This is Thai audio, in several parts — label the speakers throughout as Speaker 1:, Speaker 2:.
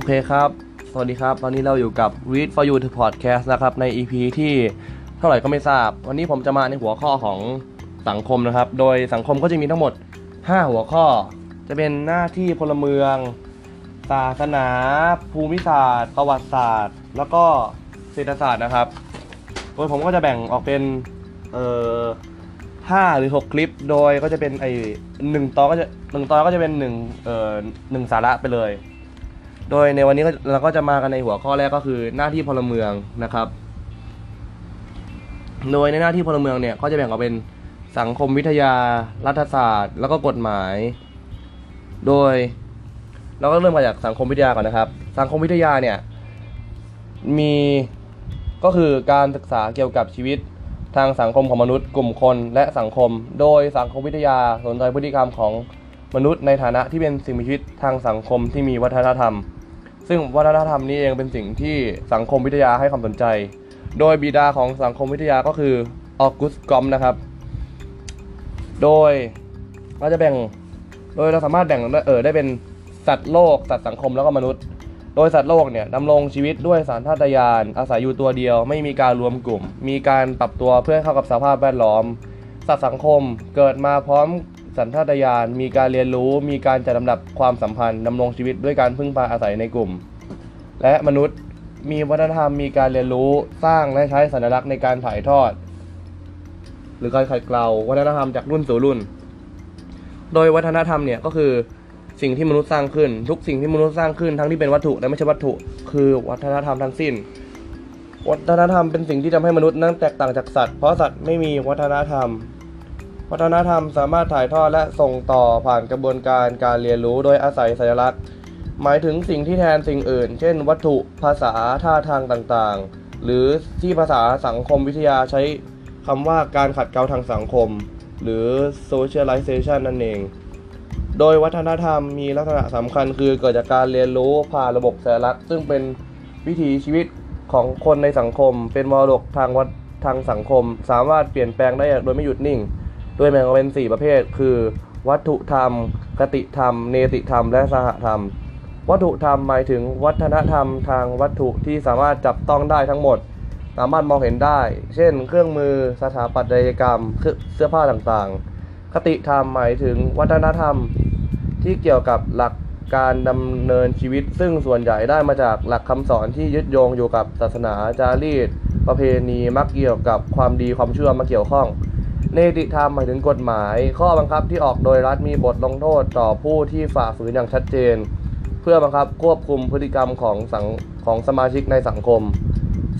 Speaker 1: โอเคครับ สวัสดีครับ ตอนนี้เราอยู่กับ Read for You to Podcast นะครับ ใน EP ที่เท่าไหร่ก็ไม่ทราบ วันนี้ผมจะมาในหัวข้อของสังคมนะครับ โดยสังคมก็จะมีทั้งหมด 5 หัวข้อ จะเป็นหน้าที่พลเมือง ศาสนา ภูมิศาสตร์ ประวัติศาสตร์ แล้วก็เศรษฐศาสตร์นะครับ โดยผมก็จะแบ่งออกเป็นเอ่อห้าหรือหกคลิป โดยก็จะเป็นไอหนึ่งตอนก็จะหนึ่งตอนก็จะเป็นหนึ่งเอ่อหนึ่งสาระไปเลย โดยในวันนี้เราก็จะมากันในหัวข้อแรกก็คือหน้าที่พลเมืองนะครับ โดยในหน้าที่พลเมืองเนี่ยก็จะแบ่งออกเป็นสังคมวิทยา รัฐศาสตร์ แล้วก็กฎหมาย โดย เราก็เริ่มมาจากสังคมวิทยาก่อนนะครับ สังคมวิทยาเนี่ยมีก็คือการศึกษาเกี่ยวกับชีวิตทางสังคมของมนุษย์ กลุ่มคนและสังคม โดยสังคมวิทยาสนใจพฤติกรรมของมนุษย์ในฐานะที่เป็นสิ่งมีชีวิตทางสังคมที่มีวัฒนธรรม ซึ่งวัฒนธรรมนี้เองเป็นสิ่งที่สังคมวิทยาให้ความสนใจ โดยบิดาของสังคมวิทยาก็คือออกุสกอมนะครับ โดยเราจะแบ่ง โดยเราสามารถแบ่งเออได้เป็นสัตว์โลก สัตว์สังคมแล้วก็มนุษย์ โดยสัตว์โลกเนี่ยดำรงชีวิตด้วยสารธาตุยาน อาศัยอยู่ตัวเดียว ไม่มีการรวมกลุ่ม มีการปรับตัวเพื่อเข้ากับสภาพแวดล้อม สัตว์สังคมเกิดมาพร้อม สัญชาตญาณมีการเรียนรู้มีการจัดลำดับความสัมพันธ์ดำรงชีวิตด้วยการพึ่งพาอาศัยในกลุ่ม และมนุษย์มีวัฒนธรรมมีการเรียนรู้สร้างและใช้สัญลักษณ์ในการถ่ายทอด หรือการขัดเกลาวัฒนธรรมจากรุ่นสู่รุ่น โดยวัฒนธรรมเนี่ยก็คือสิ่งที่มนุษย์สร้างขึ้น ทุกสิ่งที่มนุษย์สร้างขึ้นทั้งที่เป็นวัตถุและไม่ใช่วัตถุ คือวัฒนธรรมทั้งสิ้น วัฒนธรรมเป็นสิ่งที่ทำให้มนุษย์นั้นแตกต่างจากสัตว์เพราะสัตว์ไม่มีวัฒนธรรม วัฒนธรรมสามารถถ่ายทอดและส่งต่อผ่านกระบวนการการเรียนรู้โดยอาศัยสัญลักษณ์ หมายถึงสิ่งที่แทนสิ่งอื่น เช่น วัตถุภาษาท่าทางต่างๆ หรือที่ภาษาสังคมวิทยาใช้คำว่าการขัดเกลาทางสังคม หรือ socialization นั่นเอง โดยวัฒนธรรมมีลักษณะสำคัญคือเกิดจากการเรียนรู้ผ่านระบบสัญลักษณ์ ซึ่งเป็นวิถีชีวิตของคนในสังคม เป็นมรดกทางวัฒทางสังคม สามารถเปลี่ยนแปลงได้โดยไม่หยุดนิ่ง โดยแบ่งออกเป็น 4 ประเภท คือ วัตถุธรรม คติธรรม เนติธรรม และสหธรรม วัตถุธรรมหมายถึงวัฒนธรรมทางวัตถุที่สามารถจับต้องได้ทั้งหมด สามารถมองเห็นได้ เช่น เครื่องมือ สถาปัตยกรรม เสื้อผ้าต่างๆ คติธรรมหมายถึงวัฒนธรรม ที่เกี่ยวกับหลักการดำเนินชีวิต ซึ่งส่วนใหญ่ได้มาจากหลักคำสอนที่ยึดโยงอยู่กับศาสนาจารีตประเพณีมักเกี่ยวกับความดีความชั่วมาเกี่ยวข้อง เนติธรรมหมายถึงกฎหมาย ข้อบังคับที่ออกโดยรัฐมีบทลงโทษต่อผู้ที่ฝ่าฝืนอย่างชัดเจน เพื่อบังคับควบคุมพฤติกรรมของสังของสมาชิกในสังคม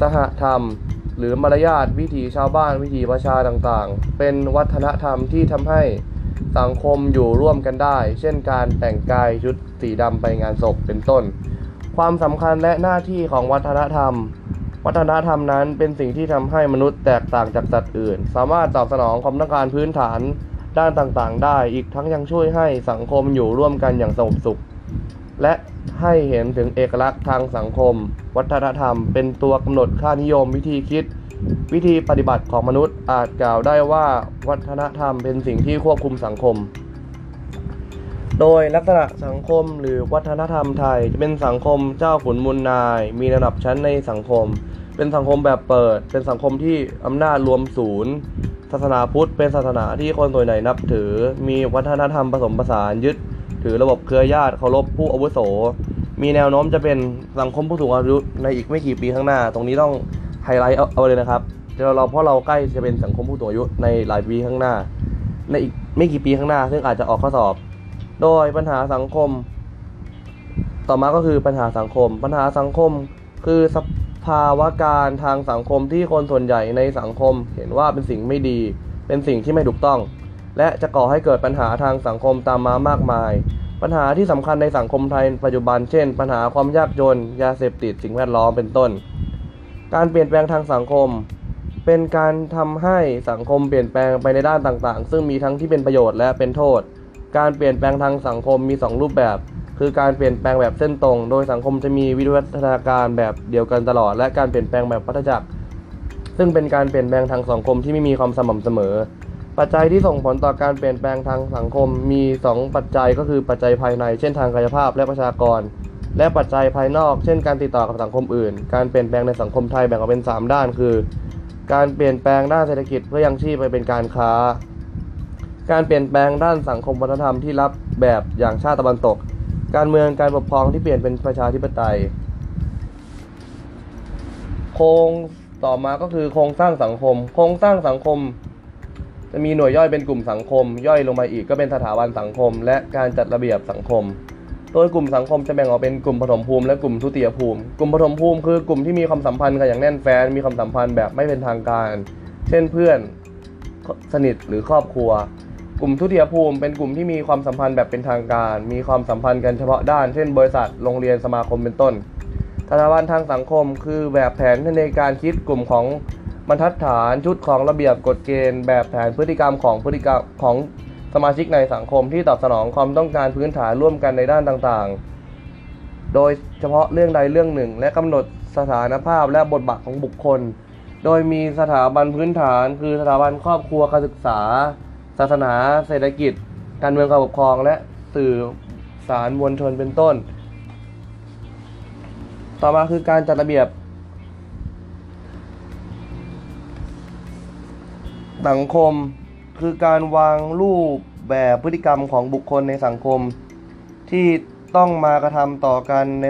Speaker 1: สหธรรม หรือมารยาทวิถีชาวบ้านวิถีประชาต่างๆ เป็นวัฒนธรรมที่ทำให้สังคมอยู่ร่วมกันได้ เช่นการแต่งกายชุดสีดำไปงานศพเป็นต้น ความสำคัญและหน้าที่ของวัฒนธรรม วัฒนธรรมนั้นเป็นสิ่งที่ทำให้มนุษย์แตกต่างจากสัตว์อื่น สามารถตอบสนองความต้องการพื้นฐานด้านต่างๆ ได้ อีกทั้งยังช่วยให้สังคมอยู่ร่วมกันอย่างสงบสุข และให้เห็นถึงเอกลักษณ์ทางสังคม วัฒนธรรม เป็นตัวกำหนดค่านิยมวิธีคิด วิธีปฏิบัติของมนุษย์อาจกล่าวได้ว่าวัฒนธรรมเป็นสิ่งที่ควบคุมสังคม โดยลักษณะสังคมหรือวัฒนธรรมไทยจะเป็นสังคมเจ้าขุนมูลนาย มีระดับชั้นในสังคม เป็นสังคมแบบเปิด เป็นสังคมที่อำนาจรวมศูนย์ ศาสนาพุทธ เป็นศาสนาที่คนส่วนใหญ่นับถือ มีวัฒนธรรมผสมผสานยึด ถือระบบเครือญาติเคารพผู้อาวุโส มีแนวโน้มจะเป็นสังคมผู้สูงอายุในอีกไม่กี่ปีข้างหน้า ตรงนี้ต้องไฮไลท์เอาเลยนะครับเราเพราะเราใกล้จะเป็นสังคมผู้สูงอายุในหลายปีข้างหน้า ในอีกไม่กี่ปีข้างหน้า ซึ่งอาจจะออกข้อสอบ โดยปัญหาสังคม ต่อมาก็คือปัญหาสังคม ปัญหาสังคมคือาวะการทางสังคมที่คนส่วนใหญ่ในสังคม เห็นว่าเป็นสิ่งไม่ดี เป็นสิ่งที่ไม่ถูกต้อง และจะก่อให้เกิดปัญหาทางสังคมตามมามากมาย ปัญหาที่สำคัญในสังคมไทยปัจจุบันเช่น ปัญหาความยากจน ยาเสพติดสิ่งแวดล้อมเป็นต้น การเปลี่ยนแปลงทางสังคม เป็นการทำให้สังคมเปลี่ยนแปลงไปในด้านต่างๆ ซึ่งมีทั้งที่เป็นประโยชน์และเป็นโทษ การเปลี่ยนแปลงทางสังคมมี 2 รูปแบบ คือการเปลี่ยนแปลงแบบเส้นตรง โดยสังคมจะมีวิวัฒนาการแบบเดียวกันตลอด และการเปลี่ยนแปลงแบบวัฏจักร ซึ่งเป็นการเปลี่ยนแปลงทางสังคมที่ไม่มีความสม่ำเสมอ ปัจจัยที่ส่งผลต่อการเปลี่ยนแปลงทางสังคมมี 2 ปัจจัยก็คือปัจจัยภายใน เช่นทางกายภาพและประชากร และปัจจัยภายนอก เช่น การติดต่อกับสังคมอื่น การเปลี่ยนแปลงในสังคมไทยแบ่งออกเป็น 3 ด้าน คือ การเปลี่ยนแปลงด้านเศรษฐกิจเพื่อยังชีพไปเป็นการค้า การเปลี่ยนแปลงด้านสังคมวัฒนธรรมที่รับแบบอย่างชาติตะวันตก การเมืองการปกครองที่เปลี่ยนเป็นประชาธิปไตย โครงต่อมาก็คือโครงสร้างสังคม โครงสร้างสังคม จะมีหน่วยย่อยเป็นกลุ่มสังคม ย่อยลงมาอีกก็เป็นสถาบันสังคม และการจัดระเบียบสังคม โดยกลุ่มสังคมจะแบ่งออกเป็นกลุ่มปฐมภูมิและกลุ่มทุติยภูมิ กลุ่มปฐมภูมิคือกลุ่มที่มีความสัมพันธ์กันอย่างแน่นแฟ้นมีความสัมพันธ์แบบไม่เป็นทางการ เช่นเพื่อนสนิทหรือครอบครัว กลุ่มทุติยภูมิเป็นกลุ่มที่มีความสัมพันธ์แบบเป็นทางการ มีความสัมพันธ์กันเฉพาะด้าน เช่น บริษัท โรงเรียน สมาคม เป็นต้นสถาบันทางสังคม คือแบบแผนในการคิดกลุ่มของบรรทัดฐาน ชุดของระเบียบกฎเกณฑ์ แบบแผนพฤติกรรมของพฤติกรรมของสมาชิกในสังคมที่ตอบสนองความต้องการพื้นฐานร่วมกันในด้านต่างๆ โดยเฉพาะเรื่องใดเรื่องหนึ่ง และกำหนดสถานภาพและบทบาทของบุคคล โดยมีสถาบันพื้นฐาน คือสถาบันครอบครัวการศึกษา ศาสนาเศรษฐกิจ การเมืองการปกครอง และสื่อสารมวลชนเป็นต้น ต่อมาคือการจัดระเบียบ สังคมคือการวางรูปแบบพฤติกรรมของบุคคลในสังคม ที่ต้องมากระทำต่อกันใน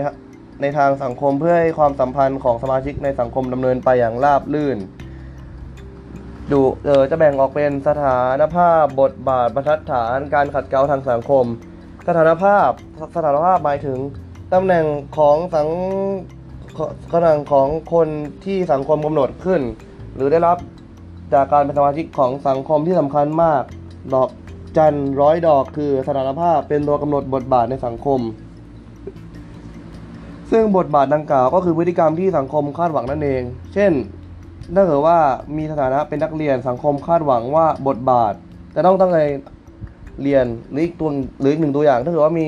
Speaker 1: ในทางสังคมเพื่อให้ความสัมพันธ์ของสมาชิกในสังคมดำเนินไปอย่างราบรื่น ดูเออจะแบ่งออกเป็นสถานภาพบทบาทบรรทัดฐาน การขัดเกลาทางสังคม สถานภาพสถานภาพหมายถึงตำแหน่งของสังตำแหน่งของคนที่สังคมกำหนดขึ้น หรือได้รับจากการเป็นสมาชิกของสังคมที่สำคัญมาก ดอกจันร้อยดอกคือสถานภาพเป็นตัวกำหนดบทบาทในสังคม ซึ่งบทบาทดังกล่าวก็คือพฤติกรรมที่สังคมคาดหวังนั่นเอง เช่น ถ้าเกิดว่ามีสถานะเป็นนักเรียนสังคมคาดหวังว่าบทบาท จะต้องตั้งใจเรียนหรืออีกตัวหรืออีกหนึ่งตัวอย่าง ถ้าเกิดว่ามี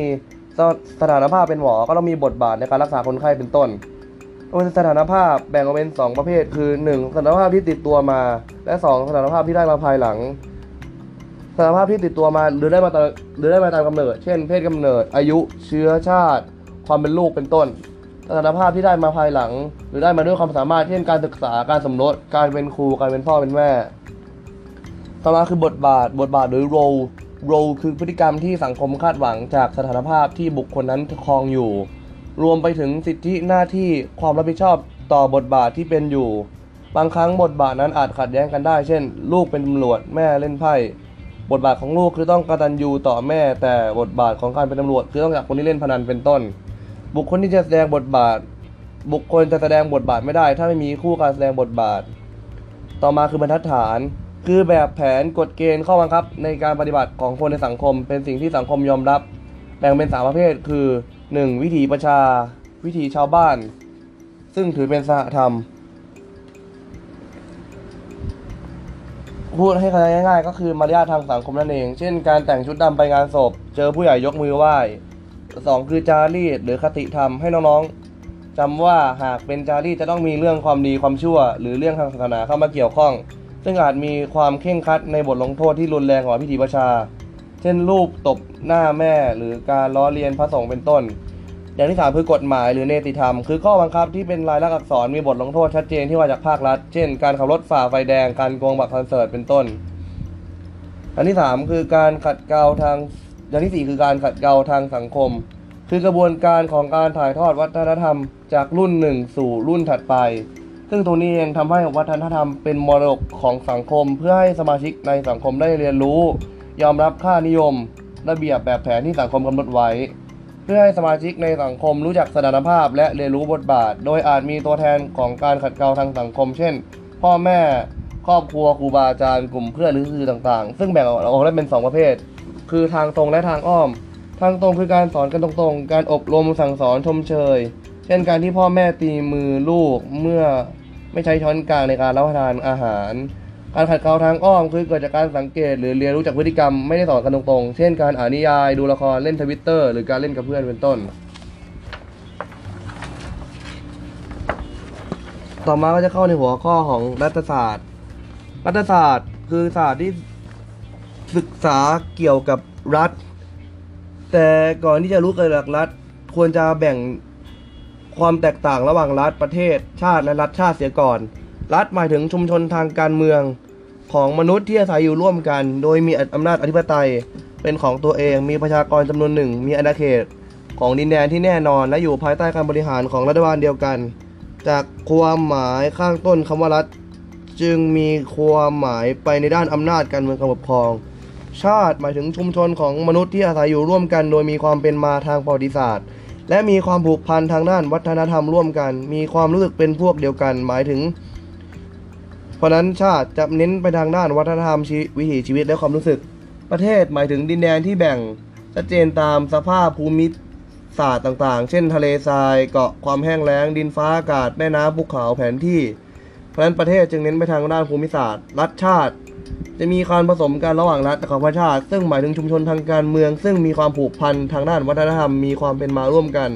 Speaker 1: สถานภาพเป็นหมอก็ต้องมีบทบาทในการรักษาคนไข้เป็นต้นสถานภาพแบ่งออกเป็น 2 ประเภท คือ 1 สถานภาพที่ติดตัวมา และ 2 สถานภาพที่ได้มาภายหลัง สถานภาพที่ติดตัวมาหรือได้มาตามหรือได้มาตามกำเนิด เช่น เพศกำเนิด อายุ เชื้อชาติ ความเป็นลูกเป็นต้น สถานภาพที่ได้มาภายหลัง หรือได้มาด้วยความสามารถเช่นการศึกษาการสมรสการเป็นครูการเป็นพ่อเป็นแม่ ต่อมาคือบทบาทบทบาทหรือ role role คือพฤติกรรมที่สังคมคาดหวังจากสถานภาพที่บุคคลนั้นครองอยู่ รวมไปถึงสิทธิหน้าที่ความรับผิดชอบต่อบทบาทที่เป็นอยู่ บางครั้งบทบาทนั้นอาจขัดแย้งกันได้ เช่น ลูกเป็นตำรวจแม่เล่นไพ่บทบาทของลูกคือต้องกตัญญูต่อแม่ แต่บทบาทของการเป็นตำรวจคือต้องจากคนที่เล่นพนันเป็นต้น บุคคลที่จะแสดงบทบาท บุคคลจะแสดงบทบาทไม่ได้ ถ้าไม่มีคู่การแสดงบทบาท ต่อมาคือบรรทัดฐาน คือแบบแผนกฎเกณฑ์ข้อบังคับ ในการปฏิบัติของคนในสังคม เป็นสิ่งที่สังคมยอมรับ แบ่งเป็นสามประเภท คือ 1. วิถีประชา วิถีชาวบ้าน ซึ่งถือเป็นสหธรรมพูดให้เข้าใจง่ายๆก็คือมารยาททางสังคมนั่นเอง เช่น การแต่งชุดดำไปงานศพ เจอผู้ใหญ่ยกมือไหว้ สองคือจารีตหรือคติธรรมให้น้องๆจำว่าหากเป็นจารีตจะต้องมีเรื่องความดีความชั่ว หรือเรื่องทางศาสนาเข้ามาเกี่ยวข้อง ซึ่งอาจมีความเคร่งคัดในบทลงโทษที่รุนแรงกว่าพิธีประชา เช่นรูปตบหน้าแม่หรือการล้อเลียนพระสงฆ์เป็นต้น อย่างที่สามคือกฎหมายหรือเนติธรรม คือข้อบังคับที่เป็นลายลักษณ์อักษรมีบทลงโทษชัดเจนที่มาจากภาครัฐ เช่น การขับรถฝ่าไฟแดงการโกงบัตรคอนเสิร์ตเป็นต้นอันที่สามคือการขัดเกลาทาง อย่างที่สี่คือการขัดเกลาทางสังคม คือกระบวนการของการถ่ายทอดวัฒนธรรม จากรุ่นหนึ่งสู่รุ่นถัดไป ซึ่งตรงนี้เองทำให้วัฒนธรรมเป็นมรดกของสังคม เพื่อให้สมาชิกในสังคมได้เรียนรู้ ยอมรับค่านิยม ระเบียบแบบแผนที่สังคมกำหนดไว้ เพื่อให้สมาชิกในสังคมรู้จักสถานภาพและเรียนรู้บทบาท โดยอาจมีตัวแทนของการขัดเกลาทางสังคม เช่น พ่อแม่ครอบครัวครูบาอาจารย์กลุ่มเพื่อนหรือสื่อต่างๆ ซึ่งแบ่งออกได้เป็น 2 ประเภท คือทางตรงและทางอ้อม ทางตรงคือการสอนกันตรงๆ การอบรมสั่งสอนชมเชย เช่นการที่พ่อแม่ตีมือลูกเมื่อไม่ใช้ช้อนกลางในการรับประทานอาหาร การขัดเกลาทางอ้อมคือเกิดจากการสังเกต หรือเรียนรู้จากพฤติกรรมไม่ได้สอนกันตรงๆ เช่นการอ่านนิยาย ดูละครเล่นทวิตเตอร์หรือการเล่นกับเพื่อนเป็นต้น ต่อมาก็จะเข้าในหัวข้อของรัฐศาสตร์ รัฐศาสตร์คือศาสตร์ที่ ศึกษาเกี่ยวกับรัฐ แต่ก่อนที่จะรู้เกี่ยวกับรัฐ ควรจะแบ่งความแตกต่างระหว่างรัฐประเทศ ชาติและรัฐชาติเสียก่อน รัฐหมายถึงชุมชนทางการเมืองของมนุษย์ที่อาศัยอยู่ร่วมกัน โดยมีอำนาจอธิปไตยเป็นของตัวเอง มีประชากรจำนวนหนึ่ง มีอาณาเขตของดินแดนที่แน่นอน และอยู่ภายใต้การบริหารของรัฐบาลเดียวกัน จากความหมายข้างต้นคำว่ารัฐ จึงมีความหมายไปในด้านอำนาจการเมืองการปกครอง ชาติหมายถึงชุมชนของมนุษย์ที่อาศัยอยู่ร่วมกัน โดยมีความเป็นมาทางประวัติศาสตร์ และมีความผูกพันทางด้านวัฒนธรรมร่วมกัน มีความรู้สึกเป็นพวกเดียวกัน หมายถึง เพราะนั้นชาติจะเน้นไปทางด้านวัฒนธรรมวิตวิถีชีวิตและความรู้สึก ประเทศหมายถึงดินแดนที่แบ่งชัดเจนตามสภาพภูมิศาสตร์ต่างๆ เช่น ทะเลทราย เกาะ ความแห้งแล้ง ดินฟ้าอากาศ แม่น้ำภูเขา แผนที่ เพราะฉะนั้นประเทศจึงเน้นไปทางด้านภูมิศาสตร์ รัฐชาติ จะมีการผสมกันระหว่างรัฐกับประชาติซึ่งหมายถึงชุมชนทางการเมือง ซึ่งมีความผูกพันทางด้านวัฒนธรรมมีความเป็นมาร่วมกัน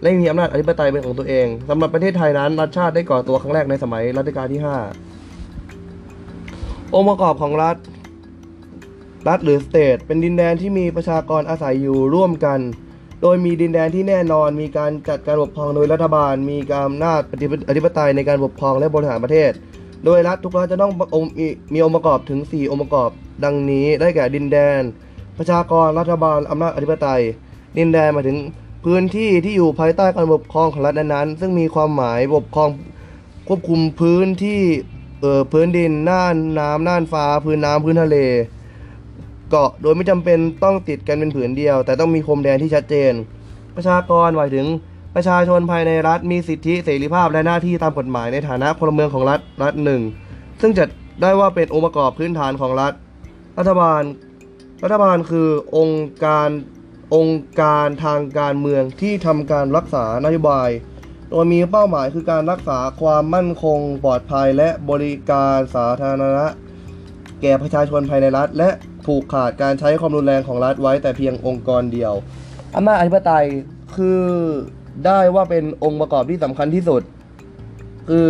Speaker 1: และมีอำนาจอธิปไตยเป็นของตัวเองสำหรับประเทศไทยนั้นรัฐชาติได้ก่อตัวครั้งแรกในสมัยรัชกาลที่ 5 องค์ประกอบของรัฐ รัฐหรือสเตทเป็นดินแดนที่มีประชากรอาศัยอยู่ร่วมกัน โดยมีดินแดนที่แน่นอน มีการจัดการปกครองโดยรัฐบาล มีการอำนาจอธิปไตยในการปกครองและบริหารประเทศ โดยรัฐทุกรัฐจะต้องมีมีองค์ประกอบถึง 4 องค์ประกอบ ดังนี้ได้แก่ดินแดน ประชากรรัฐบาลอำนาจอธิปไตย ดินแดนหมายถึงพื้นที่ที่อยู่ภายใต้การปกครองของรัฐนั้นๆซึ่งมีความหมายปกครองควบคุมพื้นที่เอ่อพื้นดินน่านน้ำน่านฟ้า พื้นน้ำพื้นทะเล เกาะโดยไม่จำเป็นต้องติดกันเป็นผืนเดียว แต่ต้องมีพรมแดนที่ชัดเจน ประชากรหมายถึง ประชาชนภายในรัฐมีสิทธิเสรีภาพและหน้าที่ตามกฎหมายในฐานะพลเมืองของรัฐรัฐหนึ่ง ซึ่งจัดได้ว่าเป็นองค์ประกอบพื้นฐานของรัฐ รัฐบาล รัฐบาลคือองค์การองค์การทางการเมืองที่ทำการรักษานโยบาย โดยมีเป้าหมายคือการรักษาความมั่นคง ปลอดภัยและบริการสาธารณะ แก่ประชาชนภายในรัฐ และผูกขาดการใช้ความรุนแรงของรัฐไว้แต่เพียงองค์กรเดียวอำนาจอธิปไตยคือ ได้ว่าเป็นองค์ประกอบที่สำคัญที่สุด คือ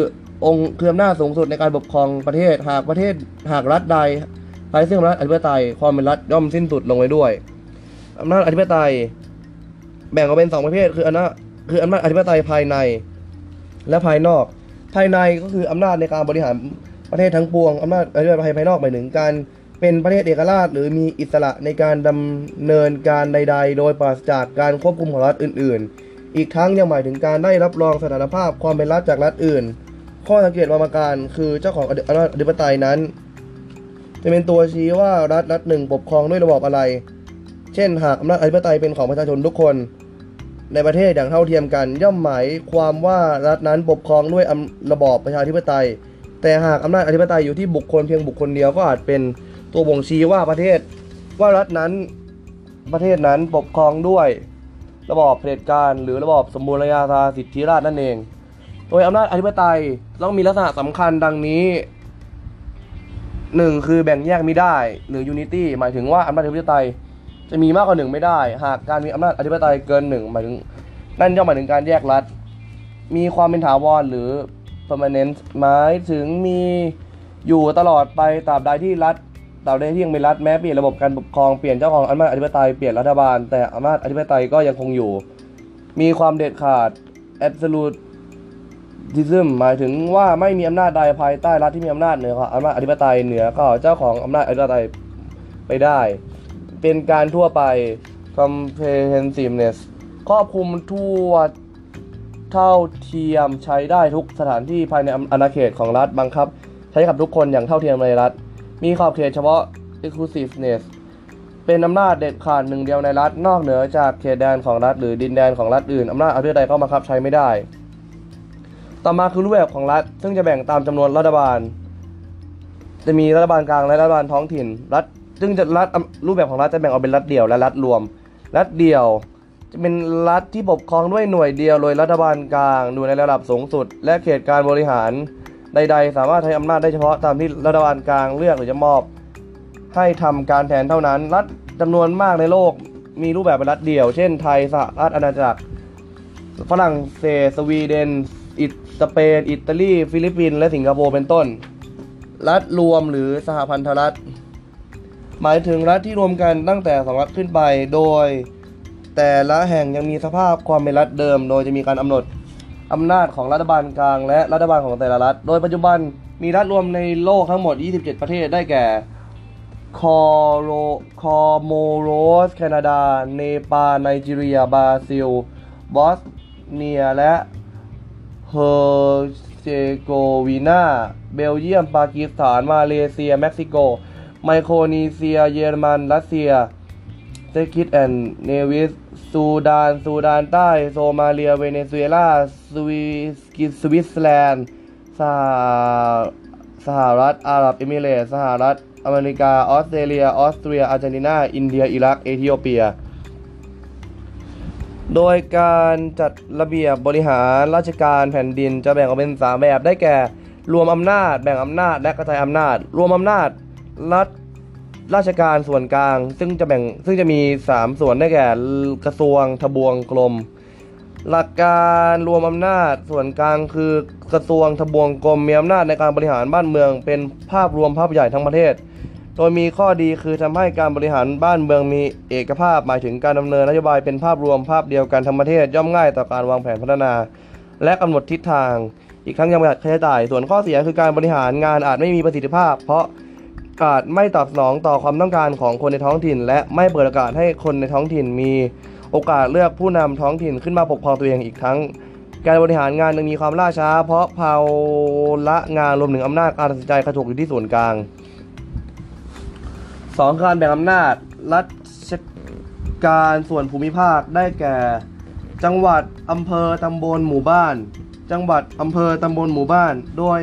Speaker 1: องค์คืออำนาจสูงสุดในการปกครองประเทศหากประเทศหากรัฐใดภายซึ่งอำนาจอธิปไตยความเป็นรัฐย่อมสิ้นสุดลงไว้ด้วยอำนาจอธิปไตย แบ่งออกเป็นสองประเภท คืออำนาจคืออำนาจอธิปไตยภายใน และภายนอก ภายในก็คืออำนาจในการบริหารประเทศทั้งปวงอำนาจอธิปไตยภายนอกหมายถึงการเป็นประเทศเอกราช หรือมีอิสระในการดำเนินการใด ๆ โดยปราศจากการควบคุมของรัฐอื่น ๆ อีกทั้งยังหมายถึงการได้รับรองสถานภาพความเป็นรัฐจากรัฐอื่น ข้อสังเกตบางประการคือเจ้าของอำนาจอธิปไตยนั้น จะเป็นตัวชี้ว่ารัฐรัฐหนึ่งปกครองด้วยระบอบอะไร เช่น หากอำนาจอธิปไตยเป็นของประชาชนทุกคน ในประเทศอย่างเท่าเทียมกัน ย่อมหมายความว่ารัฐนั้นปกครองด้วยระบอบประชาธิปไตย แต่หากอำนาจอธิปไตยอยู่ที่บุคคลเพียงบุคคลเดียวก็อาจเป็นตัวบ่งชี้ว่าประเทศว่ารัฐนั้นประเทศนั้นปกครองด้วย ระบอบเผด็จการหรือระบอบสมบูรณาญาสิทธิราชนั่นเอง โดยอำนาจอธิปไตยต้องมีลักษณะสำคัญดังนี้หนึ่งคือแบ่งแยกไม่ได้หรือ unity หมายถึงว่าอำนาจอธิปไตยจะมีมากกว่าหนึ่งไม่ได้ หากการมีอำนาจอธิปไตยเกินหนึ่งหมายถึงนั่นย่อมหมายถึงการแยกรัฐ มีความเป็นถาวรหรือ permanent หมายถึงมีอยู่ตลอดไปตราบใดที่รัฐ ตราบใดที่ยังเป็นรัฐแม้เปลี่ยนระบบการปกครองเปลี่ยนเจ้าของอำนาจอธิปไตยเปลี่ยนรัฐบาล แต่อำนาจอธิปไตยก็ยังคงอยู่ มีความเด็ดขาด absolute ดิซึมหมายถึงว่าไม่มีอำนาจใดภายใต้รัฐที่มีอำนาจเหนืออำนาจอธิปไตยเหนือก็เจ้าของอำนาจอธิปไตยไปได้ เป็นการทั่วไป comprehensiveness ครอบคลุมทั่วเท่าเทียมใช้ได้ทุกสถานที่ภายในอาณาเขตของรัฐบังคับ ใช้กับทุกคนอย่างเท่าเทียมในรัฐ มีขอบเขตเฉพาะ exclusiveness เป็นอำนาจเด็ดขาดหนึ่งเดียวในรัฐ นอกเหนือจากเขตแดนของรัฐ หรือดินแดนของรัฐอื่นอำนาจอธิปไตยก็บังคับใช้ไม่ได้ ต่อมาคือรูปแบบของรัฐ ซึ่งจะแบ่งตามจำนวนรัฐบาล จะมีรัฐบาลกลางและรัฐบาลท้องถิ่น รัฐ ซึ่งจะรัฐรูปแบบของรัฐจะแบ่งออกเป็นรัฐเดี่ยวและรัฐรวม รัฐเดี่ยวจะเป็นรัฐที่ปกครองด้วยหน่วยเดียวโดยรัฐบาลกลางอยู่ในระดับสูงสุด และเขตการบริหาร ใด ๆ สามารถใช้อำนาจได้เฉพาะตามที่รัฐบาลกลางเลือกหรือจะมอบ ให้ทำการแทนเท่านั้น รัฐจำนวนมากในโลกมีรูปแบบเป็นรัฐเดี่ยว เช่นไทยสหราชอาณาจักร ฝรั่งเศสสวีเดน อิตสเปน อิตาลี ฟิลิปปินส์และสิงคโปร์เป็นต้น รัฐรวมหรือสหพันธรัฐ หมายถึงรัฐที่รวมกันตั้งแต่สองรัฐขึ้นไป โดย แต่ละแห่งยังมีสภาพความเป็นรัฐเดิม โดยจะมีการกำหนด อำนาจของรัฐบาลกลางและรัฐบาลของแต่ละรัฐ โดยปัจจุบันมีรัฐรวมในโลกทั้งหมด 27 ประเทศได้แก่คอโรคอโมรอส แคนาดา เนปาล ไนจีเรีย บราซิล บอสเนีย และเฮอร์เซโกวีนา เบลเยียม ปากีสถาน มาเลเซีย เม็กซิโก ไมโครนีเซีย เยอรมัน รัสเซียเซนต์คิตส์แอนด์เนวิส ซูดาน ซูดานใต้ โซมาเลีย เวเนซุเอลาสวิสสวิตแลนด์สหสหรัฐ อาหรับเอมิเรตสหรัฐ อเมริกา ออสเตรเลีย ออสเตรีย อาร์เจนตินา อินเดีย อิรัก เอธิโอเปีย โดยการจัดระเบียบบริหารราชการแผ่นดินจะแบ่งออกเป็น 3 แบบ ได้แก่ รวมอำนาจ แบ่งอำนาจ และกระจายอำนาจ รวมอำนาจ รัฐ ราชการส่วนกลาง ซึ่งจะแบ่งซึ่งจะมี 3 ส่วนได้แก่ กระทรวงทบวงกรม หลักการรวมอำนาจส่วนกลางคือกระทรวงทบวงกรมมีอำนาจในการบริหารบ้านเมือง เป็นภาพรวมภาพใหญ่ทั้งประเทศ โดยมีข้อดีคือทำให้การบริหารบ้านเมืองมีเอกภาพหมายถึงการดำเนินนโยบายเป็นภาพรวมภาพเดียวกันทั้งประเทศย่อมง่ายต่อการวางแผนพัฒนา และกำหนดทิศทาง อีกทั้งยังประหยัดค่าใช้จ่ายส่วนข้อเสียคือการบริหารงานอาจไม่มีประสิทธิภาพ เพราะาจไม่ตอบสนองต่อความต้องการของคนในท้องถิ่น และไม่เปิดโอกาสให้คนในท้องถิ่นมีโอกาสเลือกผู้นำท้องถิ่นขึ้นมาปกครองตัวเองอีกทั้ง การบริหารงานยังมีความล่าช้า เพราะภาระงานรวมถึงอำนาจการตัดสินใจกระจุกอยู่ที่ส่วนกลางสองการแบ่งอำนาจรัชการส่วนภูมิภาคได้แก่ จังหวัดอำเภอตำบลหมู่บ้าน จังหวัดอำเภอตำบลหมู่บ้าน โดย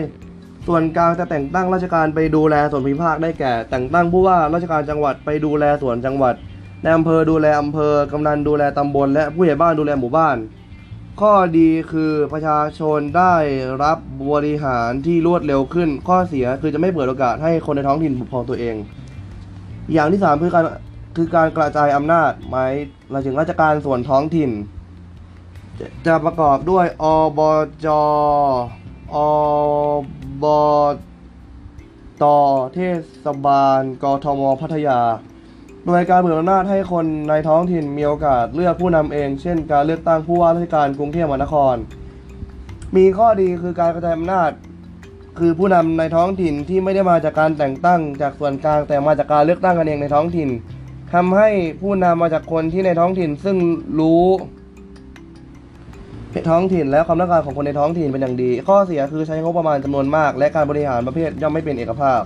Speaker 1: ส่วนกลางจะแต่งตั้งราชการไปดูแลส่วนภูมิภาคได้แก่ แต่งตั้งผู้ว่าราชการจังหวัดไปดูแลส่วนจังหวัดในอำเภอดูแลอำเภอกำนันดูแลตำบล และผู้ใหญ่บ้านดูแลหมู่บ้าน ข้อดีคือประชาชนได้รับบริหารที่รวดเร็วขึ้น ข้อเสียคือจะไม่เปิดโอกาสให้คนในท้องถิ่นปกครองตัวเอง อย่างที่สามคือการคือการกระจายอำนาจหมายหมายถึงราชการส่วนท้องถิ่น จะประกอบด้วยอบจ อบ บตเทศบาล กทม พัทยา โดยการเปิดอำนาจให้คนในท้องถิ่นมีโอกาสเลือกผู้นำเอง เช่น การเลือกตั้งผู้ว่าราชการกรุงเทพมหานคร มีข้อดีคือการกระจายอำนาจ คือผู้นำในท้องถิ่นที่ไม่ได้มาจากการแต่งตั้งจากส่วนกลางแต่มาจากการเลือกตั้งกันเองในท้องถิ่นทำให้ผู้นำมาจากคนที่ในท้องถิ่นซึ่งรู้ ท้องถิ่นและความต้องการของคนในท้องถิ่นเป็นอย่างดี ข้อเสียคือใช้งบประมาณจำนวนมาก และการบริหารประเภทย่อมไม่เป็นเอกภาพ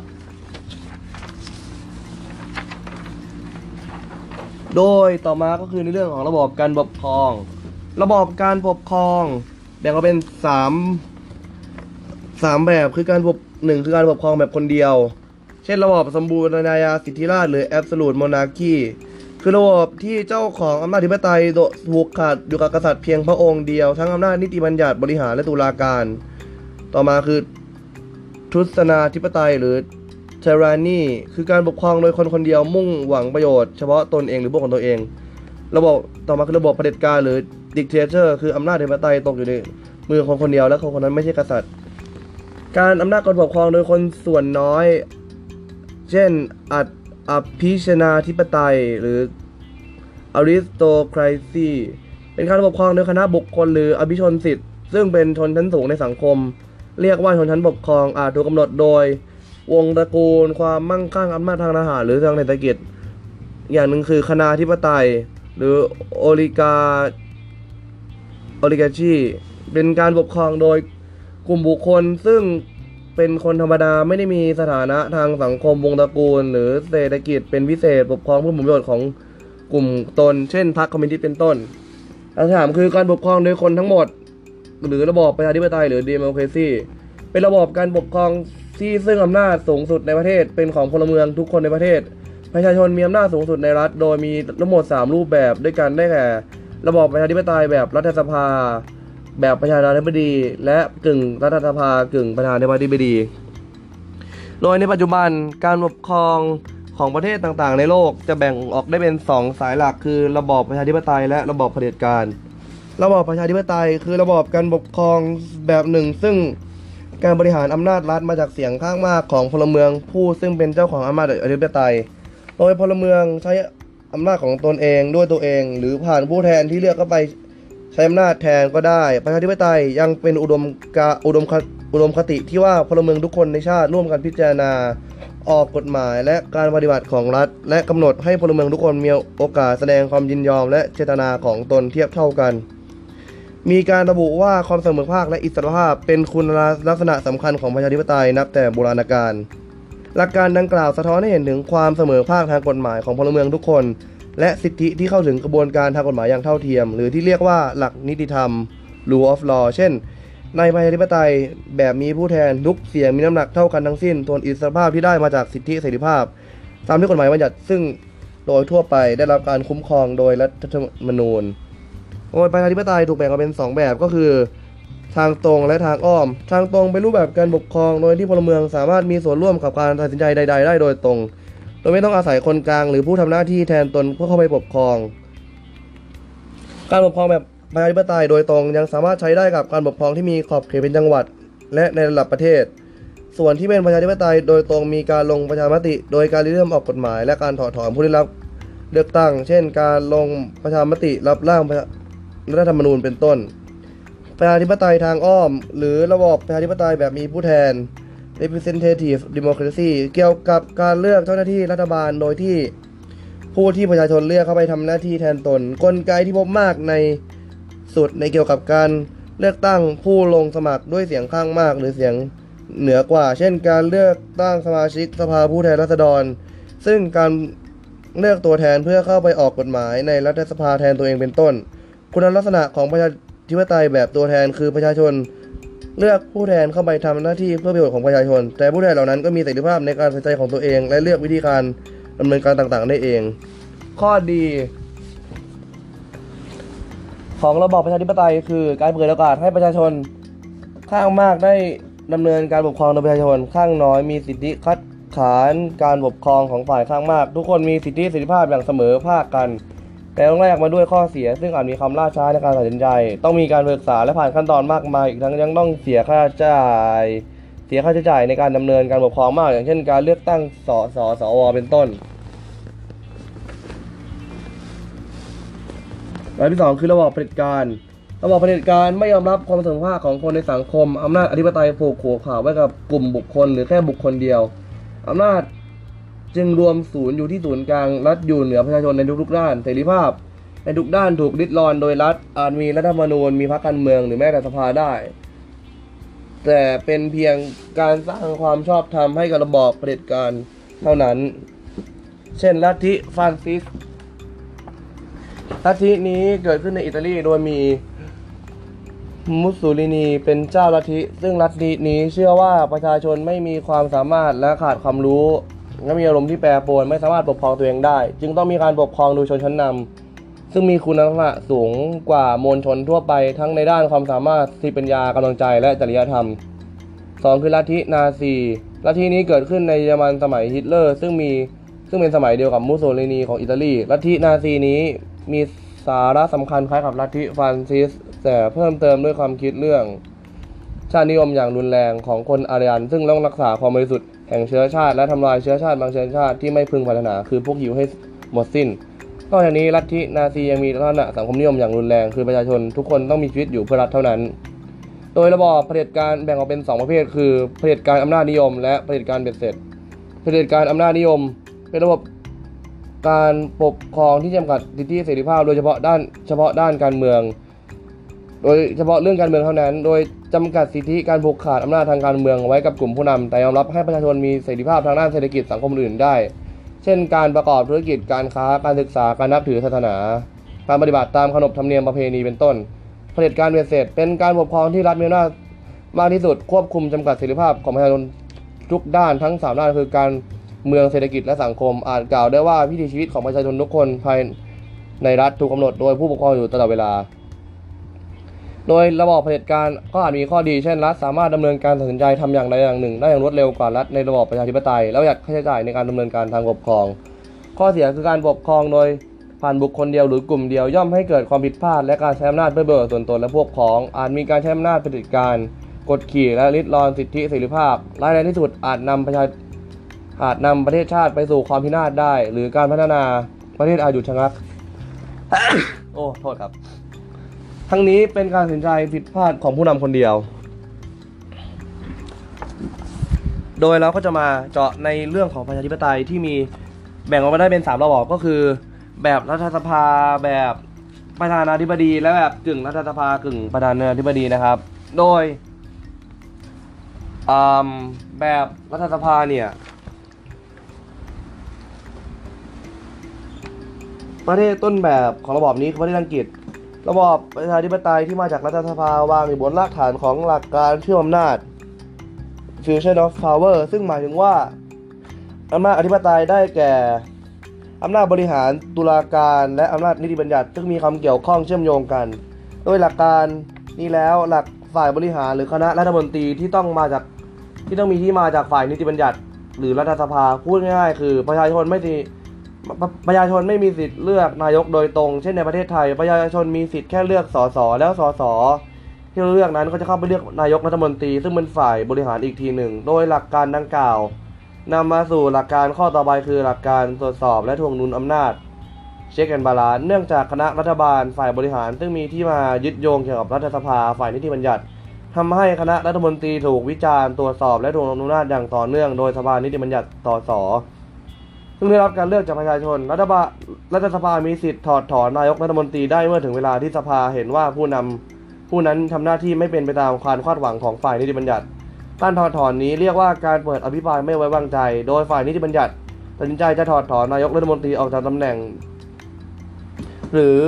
Speaker 1: โดยต่อมาก็คือในเรื่องของระบบการปกครอง ระบบการปกครองแบ่งออกเป็นสามสามแบบคือการปกหนึ่งคือการปกครองแบบคนเดียว เช่น ระบบสมบูรณาญาสิทธิราชหรือ absolute monarchy คือระบบที่เจ้าของอำนาจธิปไตยโดถูกขาดอยู่กับกษัตริย์เพียงพระองค์เดียว ทั้งอำนาจนิติบัญญัติบริหารและตุลาการ ต่อมาคือทุสนาธิปไตยหรือ tyranny คือการปกครองโดยคนคนเดียวมุ่งหวังประโยชน์เฉพาะตนเองหรือพวกของตัวเอง ระบบต่อมาคือระบบเผด็จการหรือ dictator คืออำนาจธิปไตยตกอยู่ในมือของคนคนเดียวและคนคนนั้นไม่ใช่กษัตริย์ การอำนาจการปกครองโดยคนส่วนน้อย เช่นอัด อภิชนาธิปไตยหรือ aristocracy เป็นการปกครองโดยคณะบุคคลหรืออภิชนสิทธิ์ ซึ่งเป็นชนชั้นสูงในสังคม เรียกว่าชนชั้นปกครองอาจถูกกำหนดโดย วงตระกูล ความมั่งคั่งอำนาจทางทหารหรือทางเศรษฐกิจ อย่างหนึ่งคือคณาธิปไตย หรือโอลิกาโอลิกาชีเป็นการปกครองโดยกลุ่มบุคคลซึ่ง เป็นคนธรรมดาไม่ได้มีสถานะทางสังคมวงตระกูล หรือเศรษฐกิจเป็นพิเศษปกครองเพื่อผลประโยชน์ของกลุ่มตน เช่นพรรคคอมมิวนิสต์เป็นต้นคำถามคือการปกครองโดยคนทั้งหมด หรือระบอบประชาธิปไตยหรือ democracy เป็นระบอบการปกครองที่ซึ่งอำนาจสูงสุดในประเทศ เป็นของพลเมืองทุกคนในประเทศ ประชาชนมีอำนาจสูงสุดในรัฐ โดยมีทั้งหมด 3 รูปแบบด้วยกันได้แก่ ระบอบประชาธิปไตยแบบรัฐสภา แบบประชาธิปดี และกึ่งรัฐสภากึ่งประธานาธิบดี โดยในปัจจุบันการปกครองของประเทศต่างๆ ในโลกจะแบ่งออกได้เป็น 2 สายหลักคือระบอบประชาธิปไตย และระบอบเผด็จการ ระบอบประชาธิปไตย คือระบอบการปกครองแบบหนึ่ง ซึ่งการบริหารอำนาจรัฐมาจากเสียงข้างมากของพลเมืองผู้ซึ่งเป็นเจ้าของอำนาจอธิปไตย โดยพลเมืองใช้อำนาจของตนเองด้วยตัวเอง หรือผ่านผู้แทนที่เลือกเข้าไป ใช้อำนาจแทนก็ได้ ประชาธิปไตยยังเป็นอุดมกาอุดมคอุดมคติที่ว่าพลเมืองทุกคนในชาติร่วมกันพิจารณาออกกฎหมายและการปฏิบัติของรัฐ และกำหนดให้พลเมืองทุกคนมีโอกาสแสดงความยินยอม และเจตนาของตนเทียบเท่ากัน มีการระบุว่าความเสมอภาคและอิสรภาพเป็นคุณลักษณะสำคัญของประชาธิปไตยนับแต่โบราณกาลหลักการดังกล่าวสะท้อนให้เห็นถึงความเสมอภาคทางกฎหมายของพลเมืองทุกคน และสิทธิที่เข้าถึงกระบวนการทางกฎหมายอย่างเท่าเทียม หรือที่เรียกว่าหลักนิติธรรม rule of law เช่น ในประชาธิปไตยแบบมีผู้แทนทุกเสียงมีน้ำหนักเท่ากันทั้งสิ้นส่วนอิสรภาพที่ได้มาจากสิทธิเสรีภาพ ตามที่กฎหมายบัญญัติซึ่งโดยทั่วไปได้รับการคุ้มครองโดยรัฐธรรมนูญโดยประชาธิปไตยถูกแบ่งออกเป็น 2 แบบก็คือ ทางตรงและทางอ้อม ทางตรงเป็นรูปแบบการปกครอง โดยที่พลเมืองสามารถมีส่วนร่วมกับการตัดสินใจใด ๆ ได้โดยตรง โดยไม่ต้องอาศัยคนกลาง หรือผู้ทำหน้าที่แทนตนเพื่อเข้าไปปกครอง การปกครองแบบประชาธิปไตยโดยตรงยังสามารถใช้ได้กับการปกครองที่มีขอบเขตเป็นจังหวัด และในระดับประเทศ ส่วนที่เป็นประชาธิปไตยโดยตรงมีการลงประชามติ โดยการริเริ่มออกกฎหมาย และการถอดถอนผู้ได้รับเลือกตั้ง เช่น การลงประชามติรับร่างรัฐธรรมนูญเป็นต้น ประชาธิปไตยทางอ้อม หรือระบอบประชาธิปไตยแบบมีผู้แทน representative democracy เกี่ยวกับการเลือกเจ้าหน้าที่รัฐบาลโดยที่ผู้ที่ประชาชนเลือกเข้าไปทำหน้าที่แทนตน กลไกที่พบมากในสุดในเกี่ยวกับการเลือกตั้งผู้ลงสมัครด้วยเสียงข้างมากหรือเสียงเหนือกว่า เช่น การเลือกตั้งสมาชิกสภาผู้แทนราษฎร ซึ่งการเลือกตัวแทนเพื่อเข้าไปออกกฎหมายในรัฐสภาแทนตัวเองเป็นต้น คุณลักษณะของประชาธิปไตยแบบตัวแทนคือประชาชน เลือกผู้แทนเข้าไปทำหน้าที่เพื่อประโยชน์ของประชาชน แต่ผู้แทนเหล่านั้นก็มีเสรีภาพในการตัดสินใจของตัวเอง และเลือกวิธีการดำเนินการต่างๆ ได้เอง ข้อดี ของระบอบประชาธิปไตย คือการเปิดโอกาสให้ประชาชน ข้างมากได้ดำเนินการปกครองโดยประชาชน ข้างน้อยมีสิทธิคัดค้านการปกครองของฝ่ายข้างมาก ทุกคนมีสิทธิเสรีภาพอย่างเสมอภาคกัน แต่ต้องแลกมาด้วยข้อเสีย ซึ่งอาจมีความล่าช้าในการตัดสินใจ ต้องมีการปรึกษาและผ่านขั้นตอนมากมายอีกทั้งยังต้องเสียค่าใช้จ่ายเสียค่าใช้จ่ายในการดำเนินการปกครองมาก อย่างเช่น การเลือกตั้งสสสวเป็นต้นอันที่สองคือระบอบเผด็จการระบอบเผด็จการไม่ยอมรับความเสมอภาคของคนในสังคมอำนาจอธิปไตยผูกขัวข่าวไว้กับกลุ่มบุคคล หรือแค่บุคคลเดียวอำนาจ จึงรวมศูนย์อยู่ที่ศูนย์กลางรัฐอยู่เหนือประชาชนในทุกๆด้านเสรีภาพ ในทุกด้านถูกริดรอนโดยรัฐอาจมีรัฐธรรมนูญมีพรรคการเมืองหรือแม้แต่สภาได้ แต่เป็นเพียงการสร้างความชอบธรรมให้กับระบอบเผด็จการเท่านั้น เช่นลัทธิฟรานซิสลัทธินี้เกิดขึ้นในอิตาลีโดยมีมุสโสูลินีเป็นเจ้าลัทธิ ซึ่งลัทธินี้เชื่อว่าประชาชนไม่มีความสามารถและขาดความรู้ และมีอารมณ์ที่แปรปรวนไม่สามารถปกครองตัวเองได้ จึงต้องมีการปกครองโดยชนชั้นนำซึ่งมีคุณลักษณะสูงกว่ามวลชนทั่วไปทั้งในด้านความสามารถสติปัญญากำลังใจและจริยธรรมสองคือลัทธินาซีลัทธินี้เกิดขึ้นในเยอรมันสมัยฮิตเลอร์ ซึ่งมีซึ่งเป็นสมัยเดียวกับมุสโสลินีของอิตาลีลัทธินาซีนี้มีสาระสำคัญคล้ายกับลัทธิฟาสซิสต์ แต่เพิ่มเติมด้วยความคิดเรื่อง ชาตินิยมอย่างรุนแรงของคนอารยันซึ่งต้องรักษาความบริสุทธิ์ แห่งเชื้อชาติและทำลายเชื้อชาติบางเชื้อชาติที่ไม่พึงปรารถนา คือพวกยิวให้หมดสิ้นนอกจากนี้ลัทธินาซียังมีลักษณะสังคมนิยมอย่างรุนแรง คือประชาชนทุกคนต้องมีชีวิตอยู่เพื่อรัฐเท่านั้น โดยระบอบเผด็จการแบ่งออกเป็น 2 ประเภท คือเผด็จการอำนาจนิยม และเผด็จการเบ็ดเสร็จเผด็จการอำนาจนิยม เป็นระบบการปกครองที่จำกัดสิทธิเสรีภาพโดยเฉพาะด้านเฉพาะด้านการเมือง โดยเฉพาะเรื่องการเมืองเท่านั้น โดยจำกัดสิทธิการผูกขาดอำนาจทางการเมืองไว้กับกลุ่มผู้นำแต่ยอมรับให้ประชาชนมีเสรีภาพทางด้านเศรษฐกิจสังคมอื่นได้ เช่น การประกอบธุรกิจการค้าการศึกษาการนับถือศาสนา การปฏิบัติตามขนบธรรมเนียมประเพณีเป็นต้นเผด็จการเบ็ดเสร็จเป็นการปกครองที่รัฐมีอำนาจมากที่สุดควบคุมจำกัดเสรีภาพของประชาชนทุกด้านทั้งสามด้านคือการเมืองเศรษฐกิจและสังคม อาจกล่าวได้ว่าวิถีชีวิตของประชาชนทุกคนภายในรัฐถูกกำหนดโดยผู้ปกครองอยู่ตลอดเวลา โดยระบอบเผด็จการก็อาจมีข้อดีเช่นรัฐสามารถดำเนินการตัดสินใจทำอย่างใดอย่างหนึ่ง ได้อย่างรวดเร็วกว่ารัฐในระบอบประชาธิปไตยและประหยัดค่าใช้จ่ายในการดำเนินการทางปกครอง ข้อเสียคือการปกครองโดยผ่านบุคคลเดียวหรือกลุ่มเดียวย่อมให้เกิดความผิดพลาดและการใช้อำนาจเพื่อประโยชน์ส่วนตนและพวกพ้อง อาจมีการใช้อำนาจเผด็จการกดขี่และริดรอนสิทธิเสรีภาพร้ายแรงที่สุดอาจนำประชาอาจนำประเทศชาติไปสู่ความพินาศได้ หรือการพัฒนาประเทศอาจหยุดชะงักโอ้โทษครับ ทั้งนี้เป็นการตัดสินใจผิดพลาดของผู้นำคนเดียว โดยเราก็จะมาเจาะในเรื่องของประชาธิปไตยที่มีแบ่งออกมาได้เป็นสามระบอบก็คือ แบบรัฐสภาแบบประธานาธิบดี และแบบกึ่งรัฐสภากึ่งประธานาธิบดีนะครับ โดยแบบรัฐสภาเนี่ยประเทศต้นแบบของระบอบนี้คือประเทศอังกฤษ ระบอบประชาธิปไตยที่มาจากรัฐสภาวางอยู่บนรากฐานของหลักการเชื่อมอำนาจ fusion of power ซึ่งหมายถึงว่าอำนาจอธิปไตยได้แก่อำนาจบริหารตุลาการและอำนาจนิติบัญญัติซึ่งมีคำเกี่ยวข้องเชื่อมโยงกัน โดยหลักการนี้แล้วหลักฝ่ายบริหารหรือคณะรัฐมนตรีที่ต้องมาจากที่ต้องมีที่มาจากฝ่ายนิติบัญญัติ หรือรัฐสภาพูดง่ายๆ คือประชาชนไม่มี ประชาชนไม่มีสิทธิ์เลือกนายกโดยตรง เช่นในประเทศไทย ประชาชนมีสิทธิ์แค่เลือกสสแล้วสสที่เราเลือกนั้นก็จะเข้าไปเลือกนายกรัฐมนตรี ซึ่งเป็นฝ่ายบริหารอีกทีหนึ่ง โดยหลักการดังกล่าวนำมาสู่หลักการข้อต่อไปคือหลักการตรวจสอบและทวงดุลอำนาจเช็คแอนบาลานเนื่องจากคณะรัฐบาลฝ่ายบริหาร ซึ่งมีที่มายึดโยงเกี่ยวกับรัฐสภาฝ่ายนิติบัญญัติทำให้คณะรัฐมนตรีถูกวิจารณ์ตรวจสอบและทวงอำนาจอย่างต่อเนื่องโดยสภานิติบัญญัติต่อสอ ซึ่งได้รับการเลือกจากประชาชน รัฐบาลรัฐสภามีสิทธิ์ถอดถอนนายกรัฐมนตรีได้เมื่อถึงเวลาที่สภาเห็นว่าผู้นำผู้นั้นทำหน้าที่ไม่เป็นไปตามความคาดหวังของฝ่ายนิติบัญญัติ การถอดถอนนี้เรียกว่าการเปิดอภิปรายไม่ไว้วางใจ โดยฝ่ายนิติบัญญัติตัดสินใจจะถอดถอนนายกรัฐมนตรีออกจากตำแหน่ง หรือ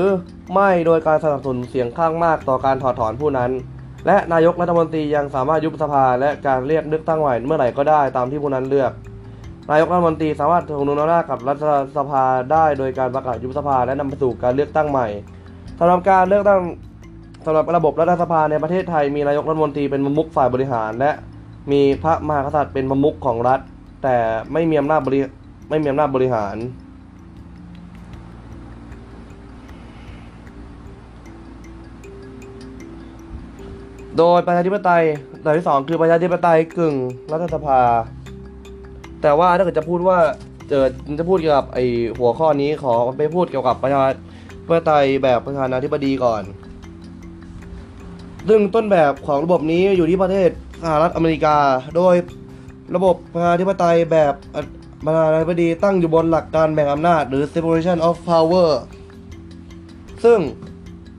Speaker 1: ไม่โดยการสนับสนุนเสียงข้างมากต่อการถอดถอนผู้นั้น และนายกรัฐมนตรียังสามารถยุบสภาและการเรียกเลือกตั้งใหม่เมื่อไหร่ก็ได้ตามที่ผู้นั้นเลือก นายกรัฐมนตรีสามารถทวงดุลอำนาจกับรัฐสภาได้โดยการประกาศยุบสภาและนำไปสู่การเลือกตั้งใหม่สำหรับการเลือกตั้งสำหรับระบบรัฐสภาในประเทศไทยมีนายกรัฐมนตรีเป็นประมุขฝ่ายบริหาร และมีพระมหากษัตริย์เป็นประมุขของรัฐ แต่ไม่มีอำนาจบริไม่มีอำนาจบริหาร โดยประชาธิปไตยแบบที่สองคือประชาธิปไตยกึ่งรัฐสภา แต่ว่าถ้าเกิดจะพูดว่าเจอจะพูดเกี่ยวกับไอหัวข้อนี้ขอไปพูดเกี่ยวกับประชาธิปไตยแบบประธานาธิบดีก่อน ซึ่งต้นแบบของระบบนี้อยู่ที่ประเทศสหรัฐอเมริกา โดยระบบประชาธิปไตยแบบประธานาธิบดีตั้งอยู่บนหลักการแบ่งอำนาจ หรือ separation of power ซึ่ง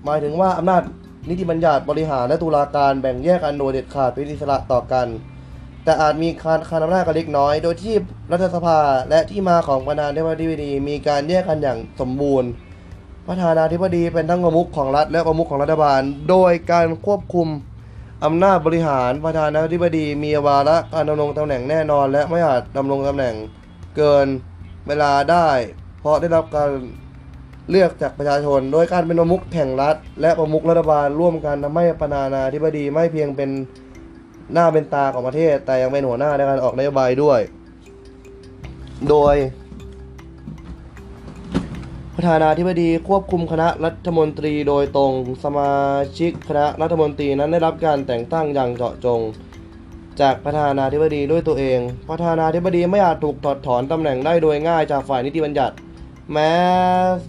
Speaker 1: หมายถึงว่าอำนาจนิติบัญญัติบริหารและตุลาการแบ่งแยกกันโดยเด็ดขาดเป็นอิสระต่อกัน แต่อาจมีการคานอำนาจกันเล็กน้อย โดยที่รัฐสภาและที่มาของประธานาธิบดีมีการแยกกันอย่างสมบูรณ์ ประธานาธิบดีเป็นทั้งประมุขของรัฐและประมุขของรัฐบาล โดยการควบคุมอำนาจบริหารประธานาธิบดีมีวาระการดำรงตำแหน่งแน่นอน และไม่อาจดำรงตำแหน่งเกินเวลาได้ เพราะได้รับการเลือกจากประชาชน โดยการเป็นประมุขแห่งรัฐ และประมุขรัฐบาลร่วมกันทำให้ประธานาธิบดีไม่เพียงเป็น หน้าเป็นตาของประเทศ แต่ยังเป็นหัวหน้าในการออกนโยบายด้วย โดย ประธานาธิบดีควบคุมคณะรัฐมนตรีโดยตรงสมาชิกคณะรัฐมนตรีนั้นได้รับการแต่งตั้งอย่างเจาะจง จากประธานาธิบดีด้วยตัวเอง ประธานาธิบดีไม่อาจถูกถอดถอนตำแหน่งได้โดยง่ายจากฝ่ายนิติบัญญัติ แม้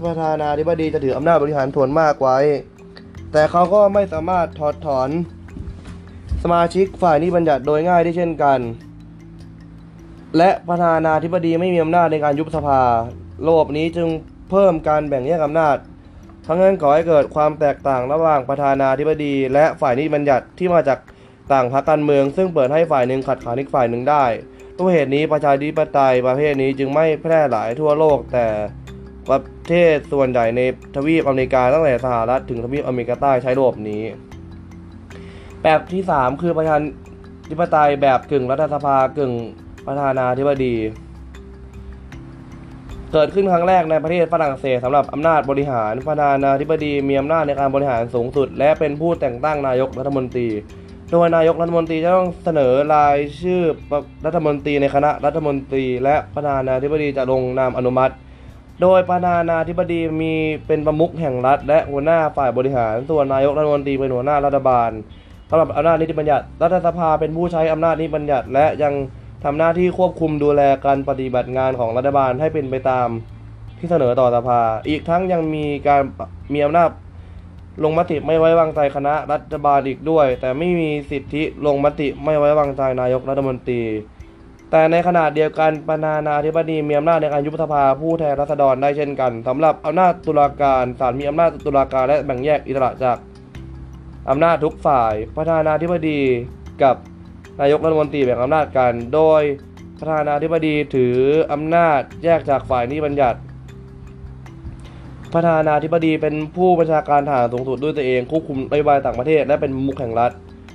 Speaker 1: ประธานาธิบดีจะถืออำนาจบริหารส่วนมากไว้ แต่เขาก็ไม่สามารถถอดถอน สมาชิกฝ่ายนิติบัญญัติโดยง่ายได้เช่นกัน และประธานาธิบดีไม่มีอำนาจในการยุบสภา ระบบนี้จึงเพิ่มการแบ่งแยกอำนาจ ทั้งนั้นก่อให้เกิดความแตกต่างระหว่างประธานาธิบดี และฝ่ายนิติบัญญัติที่มาจากต่างพรรคการเมือง ซึ่งเปิดให้ฝ่ายหนึ่งขัดขานอีกฝ่ายหนึ่งได้ด้วยเหตุนี้ประชาธิปไตยประเภทนี้จึงไม่แพร่หลายทั่วโลกแต่ประเทศส่วนใหญ่ในทวีปอเมริกาตั้งแต่สหรัฐถึงทวีปอเมริกาใต้ใช้ระบบนี้ แบบที่ 3 คือประชาธิปไตยแบบกึ่งรัฐสภากึ่งประธานาธิบดี เกิดขึ้นครั้งแรกในประเทศฝรั่งเศสสำหรับอำนาจบริหารประธานาธิบดีมีอำนาจในการบริหารสูงสุด และเป็นผู้แต่งตั้งนายกรัฐมนตรี โดยนายกรัฐมนตรีจะต้องเสนอรายชื่อรัฐมนตรีในคณะรัฐมนตรี และประธานาธิบดีจะลงนามอนุมัติ โดยประธานาธิบดีมีเป็นประมุขแห่งรัฐ และหัวหน้าฝ่ายบริหาร ส่วนนายกรัฐมนตรีเป็นหัวหน้ารัฐบาล สำหรับอำนาจนิติบัญญัติ รัฐสภาเป็นผู้ใช้อำนาจนิติบัญญัติ และยังทำหน้าที่ควบคุมดูแลการปฏิบัติงานของรัฐบาลให้เป็นไปตามที่เสนอต่อสภา อีกทั้งยังมีการมีอำนาจลงมติไม่ไว้วางใจคณะรัฐบาลอีกด้วย แต่ไม่มีสิทธิลงมติไม่ไว้วางใจนายกรัฐมนตรี แต่ในขณะเดียวกันประธานาธิบดีมีอำนาจในการยุบสภาผู้แทนราษฎรได้เช่นกันสำหรับอำนาจตุลาการศาลมีอำนาจตุลาการและแบ่งแยกอิสระจาก อำนาจทุกฝ่ายประธานาธิบดีกับนายกรัฐมนตรีแบ่งอำนาจกัน โดยประธานาธิบดีถืออำนาจแยกจากฝ่ายนิติบัญญัติประธานาธิบดีเป็นผู้บัญชาการทหารสูงสุดด้วยตัวเองควบคุมนโยบายต่างประเทศ และเป็นมุขแห่งรัฐ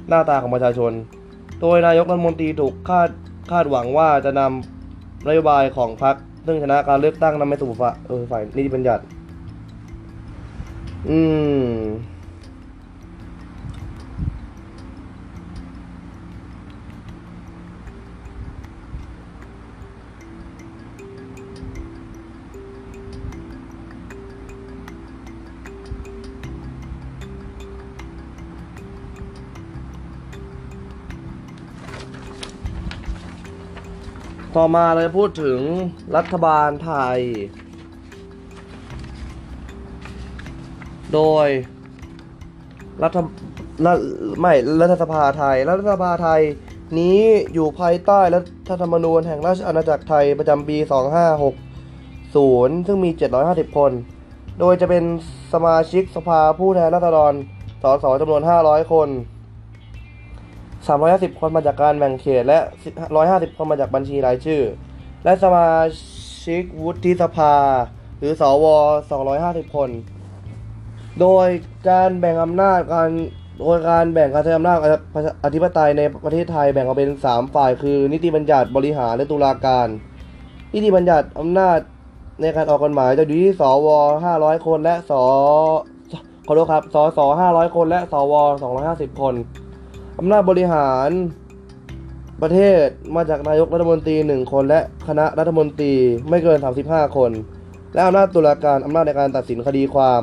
Speaker 1: หน้าตาของประชาชน โดยนายกรัฐมนตรีถูกคาดคาดหวังว่าจะนำนโยบายของพรรคซึ่งชนะการเลือกตั้งนำไปสู่ฝ่ายเออฝ่ายนิติบัญญัติ อืม ต่อมาเราจะพูดถึงรัฐบาลไทย โดย รัฐรัฐไม่รัฐสภาไทย รัฐสภาไทยนี้อยู่ภายใต้รัฐธรรมนูญแห่งราชอาณาจักรไทยประจำปี 2560 ซึ่งมี 750 คน โดยจะเป็นสมาชิกสภาผู้แทนราษฎร สสจำนวน 500 คน 350 คนมาจากการแบ่งเขตและ 150 คนมาจากบัญชีรายชื่อ และสมาชิกวุฒิสภา หรือสว 250 คน โดยการแบ่งอำนาจการโดยการแบ่งการใช้อำนาจอธิปไตยในประเทศไทยแบ่งออกเป็น 3 ฝ่าย คือ นิติบัญญัติบริหารและตุลาการ นิติบัญญัติอำนาจในการออกกฎหมายจะอยู่ที่สว 500 คนและสขอโทษครับสส500 คนและสว 250 คน อำนาจบริหารประเทศมาจากนายกรัฐมนตรี 1 คนและคณะรัฐมนตรีไม่เกิน 35 คน และอำนาจตุลาการอำนาจในการตัดสินคดีความ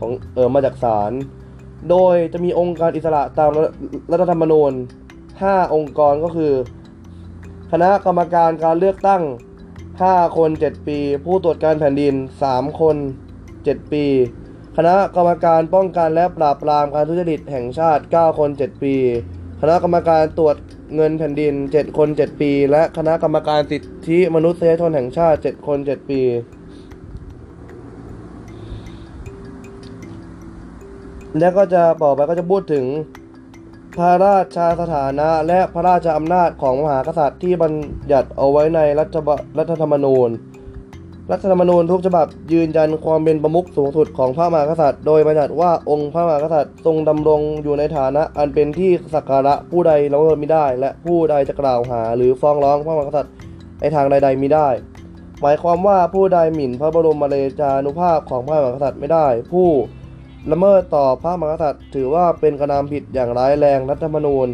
Speaker 1: ของเออมาจากศาลโดยจะมีองค์การอิสระตามรัฐธรรมนูญ 5 องค์กรก็คือ คณะกรรมการการเลือกตั้ง 5 คน 7 ปี ผู้ตรวจการแผ่นดิน 3 คน 7 ปี คณะกรรมการป้องกันและปราบปรามการทุจริตแห่งชาติ 9 คน 7 ปี คณะกรรมการตรวจเงินแผ่นดิน 7 คน 7 ปี และคณะกรรมการสิทธิมนุษยชนแห่งชาติ 7 คน 7 ปี แล้วก็จะบอกไปก็จะพูดถึงพระราชาสถานะและพระราชอำนาจของมหากษัตริย์ที่บัญญัติเอาไว้ในรัฐบรัฐธรรมนูญ รัฐธรรมนูญทุกฉบับยืนยันความเป็นประมุขสูงสุดของพระมหากษัตริย์ โดยบัญญัติว่าองค์พระมหากษัตริย์ทรงดำรงอยู่ในฐานะอันเป็นที่สักการะผู้ใดละเมิดม่ได้ และผู้ใดจะกล่าวหา หรือฟ้องร้องพระมหากษัตริย์ในทางใดๆมิได้ หมายความว่าผู้ใดหมิ่นพระบรมราชานุภาพของพระมหากษัตริย์ไม่ได้ ผู้ละเมิดต่อพระมหากษัตริย์ ถือว่าเป็นกระทำผิดอย่างร้ายแรงรัฐธรรมนูญ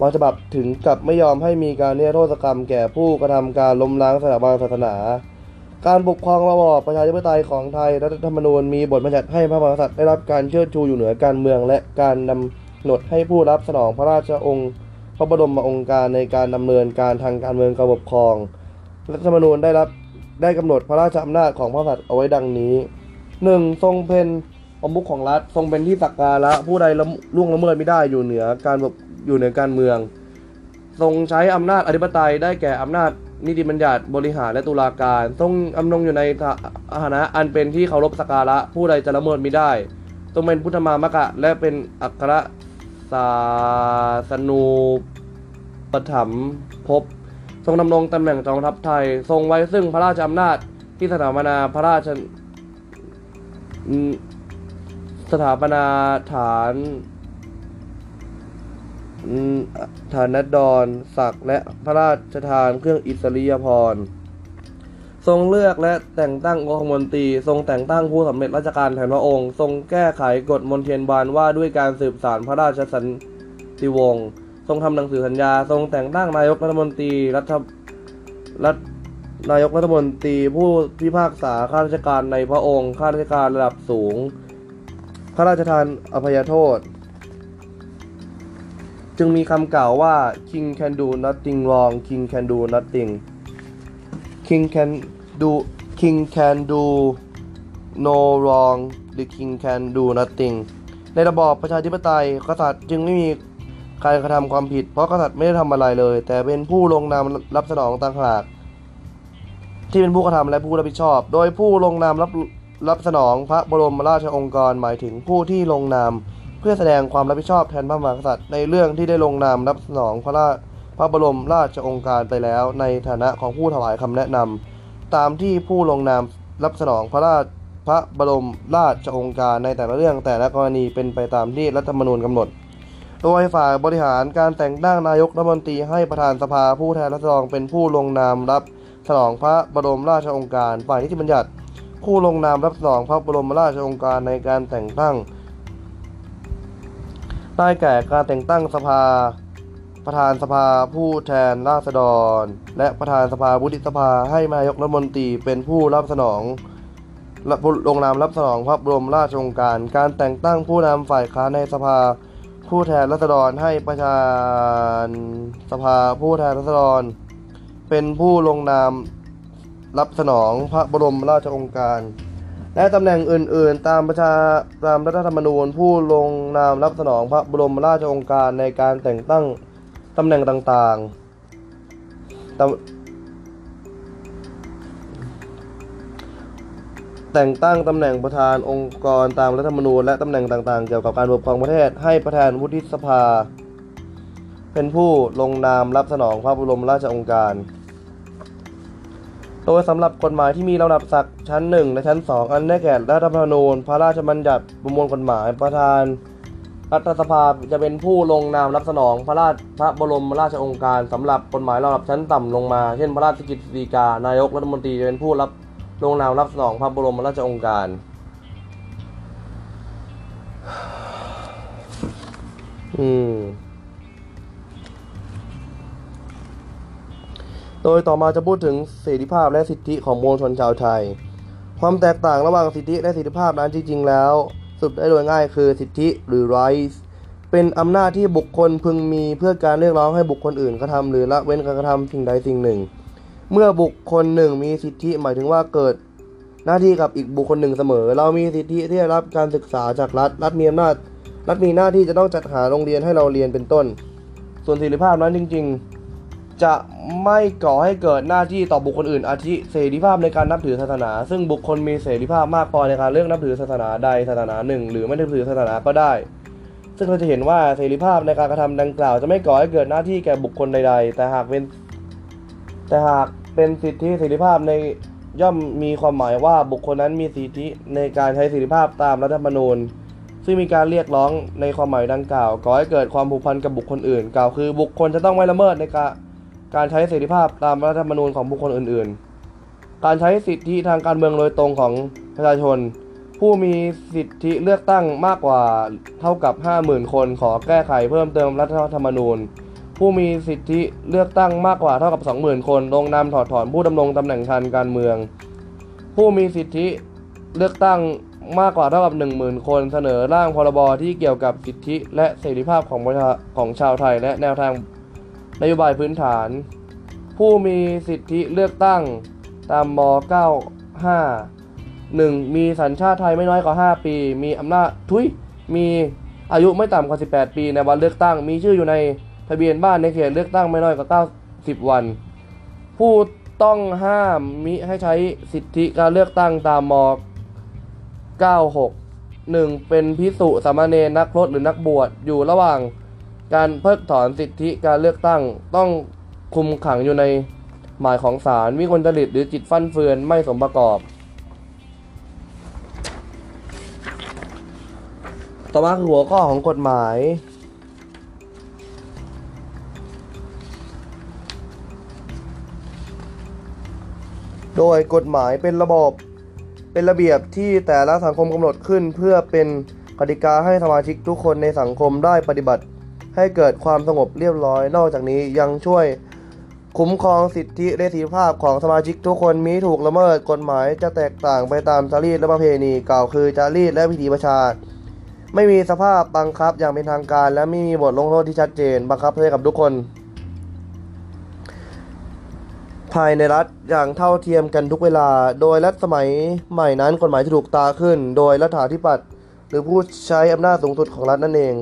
Speaker 1: บางฉบับถึงกับไม่ยอมให้มีการเนรโทษกรรมแก่ผู้กระทำการล้มล้างสถาบันศาสนา การปกครองระบอบประชาธิปไตยของไทยรัฐธรรมนูญมีบทบัญญัติให้พระมหากษัตริย์ได้รับการเชิดชูอยู่เหนือการเมือง และการกำหนดให้ผู้รับสนองพระราชองค์พระบรมองค์การในการดำเนินการทางการเมืองการปกครอง รัฐธรรมนูญได้รับได้กำหนดพระราชอำนาจของพระมหากษัตริย์เอาไว้ดังนี้ 1. ทรงเป็นประมุขของรัฐทรงเป็นที่สักการะผู้ใดละล่วงละเมิดไม่ได้อยู่เหนือการแบบอยู่เหนือการเมือง ทรงใช้อำนาจอธิปไตยได้แก่อำนาจ นิติบัญญัติบริหารและตุลาการทรงอำนงอยู่ในฐานะอันเป็นที่เคารพสักการะผู้ใดจะละเมิดม่ได้ทรงเป็นพุทธมามกะ และเป็นอัครศาสนูปถัมภพทรงดำรงตำแหน่งจอมทัพไทย ทรงไว้ซึ่งพระราชอำนาจที่สถาปนาพระราชสถาปนาฐาน ฐานนดรศักดิ์และพระราชทานเครื่องอิสริยาภรณ์ทรงเลือกและแต่งตั้งองคมนตรี ทรงแต่งตั้งผู้สำเร็จราชการแทนพระองค์ ทรงแก้ไขกฎมนเทียนบานว่าด้วยการสืบสารพระราชสันติวงศ์ทรงทำหนังสือสัญญา ทรงแต่งตั้งนายกรัฐมนตรีรัฐรัฐนายกรัฐมนตรีผู้พิพากษาข้าราชการในพระองค์ข้าราชการระดับสูงพระราชทานอภัยโทษ จึงมีคำกล่าวว่า king can do nothing wrong king can do nothing king can do king can do no wrong the king can do nothing ในระบอบประชาธิปไตยกษัตริย์จึงไม่มีการกระทำความผิด เพราะกษัตริย์ไม่ได้ทำอะไรเลย แต่เป็นผู้ลงนามรับสนองต่างหากที่เป็นผู้กระทำและผู้รับผิดชอบ โดยผู้ลงนามรับรับสนองพระบรมราชองค์กรหมายถึงผู้ที่ลงนาม พื่อแสดงความรับผิดชอบแทนพระมหากษัตริย์ ในเรื่องที่ได้ลงนามรับสนองพระราชพระบรมราชองค์การไปแล้ว ในฐานะของผู้ถวายคำแนะนำตามที่ผู้ลงนามรับสนองพระราชพระบรมราชองค์การในแต่ละเรื่องแต่ละกรณีเป็นไปตามที่รัฐธรรมนูญกำหนด โดยฝ่ายบริหารการแต่งตั้งนายกรัฐมนตรีให้ประธานสภาผู้แทนราษฎรเป็นผู้ลงนามรับสนองพระบรมราชองค์การฝ่ายนิติบัญญัติ ผู้ลงนามรับสนองพระบรมราชองค์การในการแต่งตั้ง ได้แก่การแต่งตั้งสภา ประธานสภาผู้แทนราษฎร และประธานสภาวุฒิสภาให้นายกรัฐมนตรีเป็นผู้รับสนองลลงนามรับสนองพระบรมราชโองการ การแต่งตั้งผู้นำฝ่ายค้านในสภา ผู้แทนราษฎรให้ประธานสภาผู้แทนราษฎร เป็นผู้ลงนามรับสนองพระบรมราชโองการ และตำแหน่งอื่น ๆ ตามประชาตามรัฐธรรมนูญ ผู้ลงนามรับสนองพระบรมราชโองการในการแต่งตั้งตำแหน่งต่างๆตำแต่งตั้งตำแหน่งประธานองค์กรตามรัฐธรรมนูญและตำแหน่งต่างๆ เกี่ยวกับการปกครองประเทศให้ประธานวุฒิสภา เป็นผู้ลงนามรับสนองพระบรมราชโองการ โดยสำหรับกฎหมายที่มีลำดับศักดิ์ชั้น 1 และชั้น 2 อันได้แก่รัฐธรรมนูญ พระราชบัญญัติประมวลกฎหมายประธานรัฐสภาจะเป็นผู้ลงนามรับสนองพระราชพระบรมราชองค์การสำหรับกฎหมายลำดับชั้นต่ำลงมา เช่น พระราชกิจสีกานายกรัฐมนตรีจะเป็นผู้รับลงนามรับสนองพระบรมราชองค์การ อืม โดยต่อมาจะพูดถึงเสรีภาพและสิทธิของมวลชนชาวไทย ความแตกต่างระหว่างสิทธิและเสรีภาพนั้นจริงๆแล้วสรุปได้โดยง่ายคือสิทธิหรือ rights เป็นอำนาจที่บุคคลพึงมีเพื่อการเรียกร้องให้บุคคลอื่นกระทำหรือละเว้นการกระทำสิ่งใดสิ่งหนึ่ง เมื่อบุคคลหนึ่งมีสิทธิหมายถึงว่าเกิด หน้าที่กับอีกบุคคลหนึ่งเสมอ เรามีสิทธิที่ได้รับการศึกษาจากรัฐ รัฐมีอำนาจ รัฐมีหน้าที่จะต้องจัดหาโรงเรียนให้เราเรียนเป็นต้น ส่วนเสรีภาพนั้นจริง ๆ จะไม่ก่อให้เกิดหน้าที่ต่อบุคคลอื่น อาทิเสรีภาพในการนับถือศาสนา ซึ่งบุคคลมีเสรีภาพมากพอในการเลือกนับถือศาสนาใดศาสนาหนึ่ง หรือไม่นับถือศาสนาก็ได้ ซึ่งเราจะเห็นว่าเสรีภาพในการกระทำดังกล่าว จะไม่ก่อให้เกิดหน้าที่แก่บุคคลใด ๆ แต่หากเป็นแต่หากเป็นสิทธิเสรีภาพในย่อมมีความหมายว่าบุคคลนั้นมีสิทธิในการใช้เสรีภาพตามรัฐธรรมนูญ ซึ่งมีการเรียกร้องในความหมายดังกล่าวก่อให้เกิดความผูกพันกับบุคคลอื่น กล่าวคือบุคคลจะต้องไม่ละเมิดในการ การใช้เสรีภาพตามรัฐธรรมนูญของบุคคลอื่น ๆ การใช้สิทธิทางการเมืองโดยตรงของประชาชน ผู้มีสิทธิเลือกตั้งมากกว่าเท่ากับ 50,000 คนขอแก้ไขเพิ่มเติมรัฐธรรมนูญ ผู้มีสิทธิเลือกตั้งมากกว่าเท่ากับ 20,000 คนลงนามถอดถอนผู้ดำรงตำแหน่งทางการเมือง ผู้มีสิทธิเลือกตั้งมากกว่าเท่ากับ 10,000 คนเสนอร่างพรบที่เกี่ยวกับสิทธิและเสรีภาพของของชาวไทยและแนวทาง นโยบายพื้นฐาน ผู้มีสิทธิเลือกตั้งตามม 95 1. มีสัญชาติไทยไม่น้อยกว่า 5 ปี มีอำนาจทุยมีอายุไม่ต่ำกว่า 18 ปีในวันเลือกตั้ง มีชื่ออยู่ในทะเบียนบ้านในเขตเลือกตั้งไม่น้อยกว่า 90 วัน ผู้ต้องห้ามมิให้ใช้สิทธิการเลือกตั้งตามม 96 1. เป็นพิสุสามเณรนักพรตหรือนักบวชอยู่ระหว่าง การเพิกถอนสิทธิการเลือกตั้ง ต้องคุมขังอยู่ในหมายของศาลวิกลจริตหรือจิตฟั่นเฟือนไม่สมประกอบ ต่อมาคือหัวข้อของกฎหมาย โดยกฎหมายเป็นระบบเป็นระเบียบที่แต่ละสังคมกำหนดขึ้นเพื่อเป็นกติกาให้สมาชิกทุกคนในสังคมได้ปฏิบัติ ให้เกิดความสงบเรียบร้อย นอกจากนี้ยังช่วยคุ้มครองสิทธิและเสรีภาพของสมาชิกทุกคนมีถูกละเมิดกฎหมายจะแตกต่างไปตามจารีตและประเพณีเก่าคือจารีตและพิธีประชาไม่มีสภาพบังคับอย่างเป็นทางการ และไม่มีบทลงโทษที่ชัดเจน บังคับให้กับทุกคน ภายในรัฐอย่างเท่าเทียมกันทุกเวลา โดยรัฐสมัยใหม่นั้นกฎหมายจะถูกตาขึ้น โดยรัฐาธิปัตย์หรือผู้ใช้อำนาจสูงสุดของรัฐนั่นเอง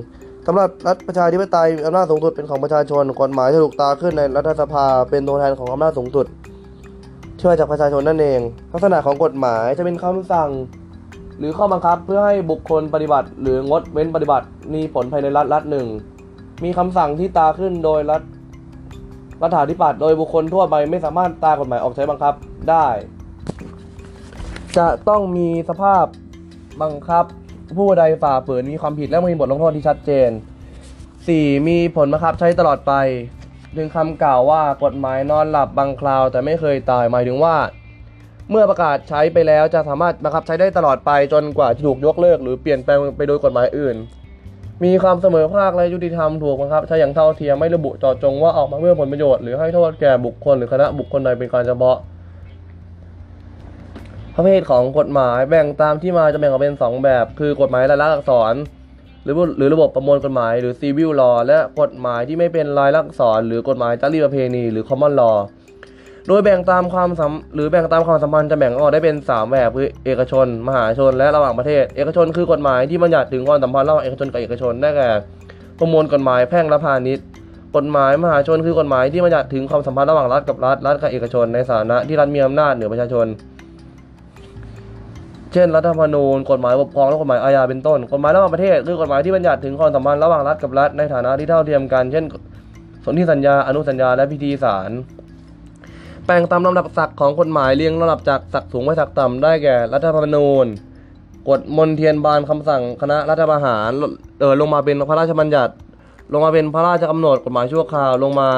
Speaker 1: สำหรับรัฐประชาธิปไตยอำนาจสูงสุดเป็นของประชาชนกฎหมายจะถูกตาขึ้นในรัฐสภาเป็นตัวแทนของอำนาจสูงสุดที่มาจากประชาชนนั่นเอง ลักษณะของกฎหมายจะเป็นคำสั่ง หรือข้อบังคับเพื่อให้บุคคลปฏิบัติ หรืองดเว้นปฏิบัติมีผลภายในรัฐรัฐหนึ่งมีคำสั่งที่ตาขึ้นโดยรัฐรัฐาธิปัตย์โดยบุคคลทั่วไปไม่สามารถตากฎหมายออกใช้บังคับได้ จะต้องมีสภาพบังคับ ผู้ใดฝ่าฝืนมีความผิดและมีบทลงโทษที่ชัดเจน 4. มีผลบังคับใช้ตลอดไป ถึงคำกล่าวว่ากฎหมายนอนหลับบางคราว แต่ไม่เคยตายหมายถึงว่า เมื่อประกาศใช้ไปแล้วจะสามารถบังคับใช้ได้ตลอดไปจนกว่าจะถูกยกเลิก หรือเปลี่ยนแปลงไปโดยกฎหมายอื่น มีความเสมอภาคและยุติธรรมถูกบังคับใช้อย่างเท่าเทียมไม่ระบุเจาะจงว่าออกมาเพื่อผลประโยชน์หรือให้โทษแก่บุคคลหรือคณะบุคคลใดเป็นการเฉพาะ ประเภทของกฎหมายแบ่งตามที่มาจะแบ่งออกเป็น 2 แบบ คือกฎหมายรายลักษณ์อักษร หรือหรือระบบประมวลกฎหมายหรือ civil law และกฎหมายที่ไม่เป็นรายลักษณ์อักษร หรือกฎหมายจารีประเพณี หรือ common law โดยแบ่งตามความสัมหรือแบ่งตามความสัมพันธ์จะแบ่งออกได้เป็น 3 แบบคือเอกชน มหาชน และระหว่างประเทศ เอกชนคือกฎหมายที่บัญญัติถึงความสัมพันธ์ระหว่างเอกชนกับเอกชนได้แก่ ประมวลกฎหมายแพ่งและพาณิชย์กฎหมายมหาชนคือกฎหมายที่บัญญัติถึงความสัมพันธ์ระหว่างรัฐกับรัฐรัฐกับเอกชน ในฐานะที่รัฐมีอำนาจเหนือประชาชน เช่นรัฐธรรมนูญกฎหมายปกครองและกฎหมายอาญาเป็นต้น กฎหมายระหว่างประเทศคือกฎหมายที่บัญญัติถึงความสัมพันธ์ระหว่างรัฐกับรัฐในฐานะที่เท่าเทียมกัน เช่น สนธิสัญญา อนุสัญญา และพิธีสารแปลงตามลำดับศักดิ์ของกฎหมายเรียงลำดับจากศักดิ์สูงไปศักดิ์ต่ำได้แก่ รัฐธรรมนูญ กฎมนเทียนบานคำสั่งคณะรัฐประหารเออลงมาเป็นพระราชบัญญัติ ลงมาเป็นพระราชกำหนดกฎหมายชั่วคราวลงมา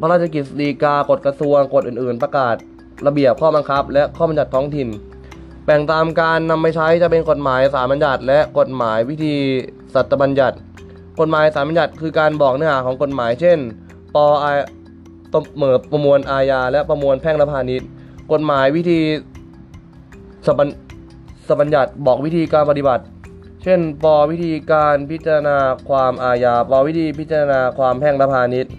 Speaker 1: พระราชกิจสีกากฎกระทรวงกฎอื่น ๆ ประกาศ ระเบียบข้อบังคับ และข้อบัญญัติท้องถิ่น แบ่งตามการนำไปใช้จะเป็นกฎหมายสารบัญญัติและกฎหมายวิธีสัตบัญญัติ กฎหมายสารบัญญัติคือการบอกเนื้อหาของกฎหมาย เช่น ปอายประเมิประมวลอาญาและประมวลแพ่งและพาณิชย์ กฎหมายวิธีสับัญสับัญญัติบอกวิธีการปฏิบัติ เช่น ปวิธีการพิจารณาความอาญา ปวิธีพิจารณาความแพ่งและพาณิชย์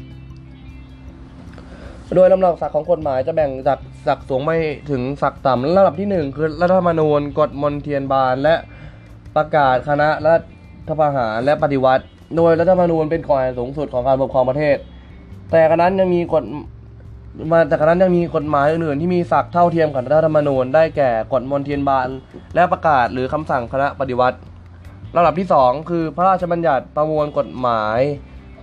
Speaker 1: โดยลำดับศักดิ์ของกฎหมายจะแบ่งจาก ศักดิ์สูงไม่ถึงศักดิ์ต่ำระดับที่หนึ่งคือรัฐธรรมนูญกฎมนเทียนบานและประกาศคณะรัฐประหารและปฏิวัติ โดยรัฐธรรมนูญเป็นกฎหมายสูงสุดของการปกครองประเทศ แต่กระนั้นยังมีกฎมาแต่กระนั้นยังมีกฎหมายอื่นๆที่มีศักดิ์เท่าเทียมกับรัฐธรรมนูญได้แก่กฎมนเทียนบานและประกาศหรือคำสั่งคณะปฏิวัติระดับที่ 2 คือพระราชบัญญัติประมวลกฎหมาย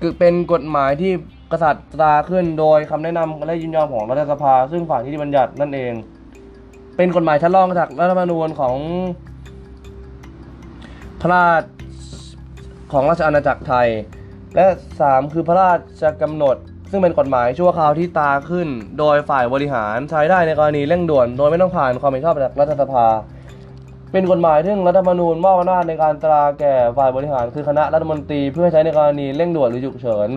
Speaker 1: คือเป็นกฎหมายที่ กษัตริย์ตราขึ้นโดยคำแนะนำและยินยอมของรัฐสภา ซึ่งฝ่ายนิติบัญญัตินั่นเอง เป็นกฎหมายชั้นรองจากรัฐธรรมนูญของพระราชของราชอาณาจักรไทย และ 3 คือพระราชกำหนด ซึ่งเป็นกฎหมายชั่วคราวที่ตราขึ้น โดยฝ่ายบริหารใช้ได้ในกรณีเร่งด่วน โดยไม่ต้องผ่านความเห็นชอบจากรัฐสภา เป็นกฎหมายที่รัฐธรรมนูญมอบอำนาจในการตราแก่ฝ่ายบริหารคือคณะรัฐมนตรีเพื่อใช้ในกรณีเร่งด่วนหรือฉุกเฉิน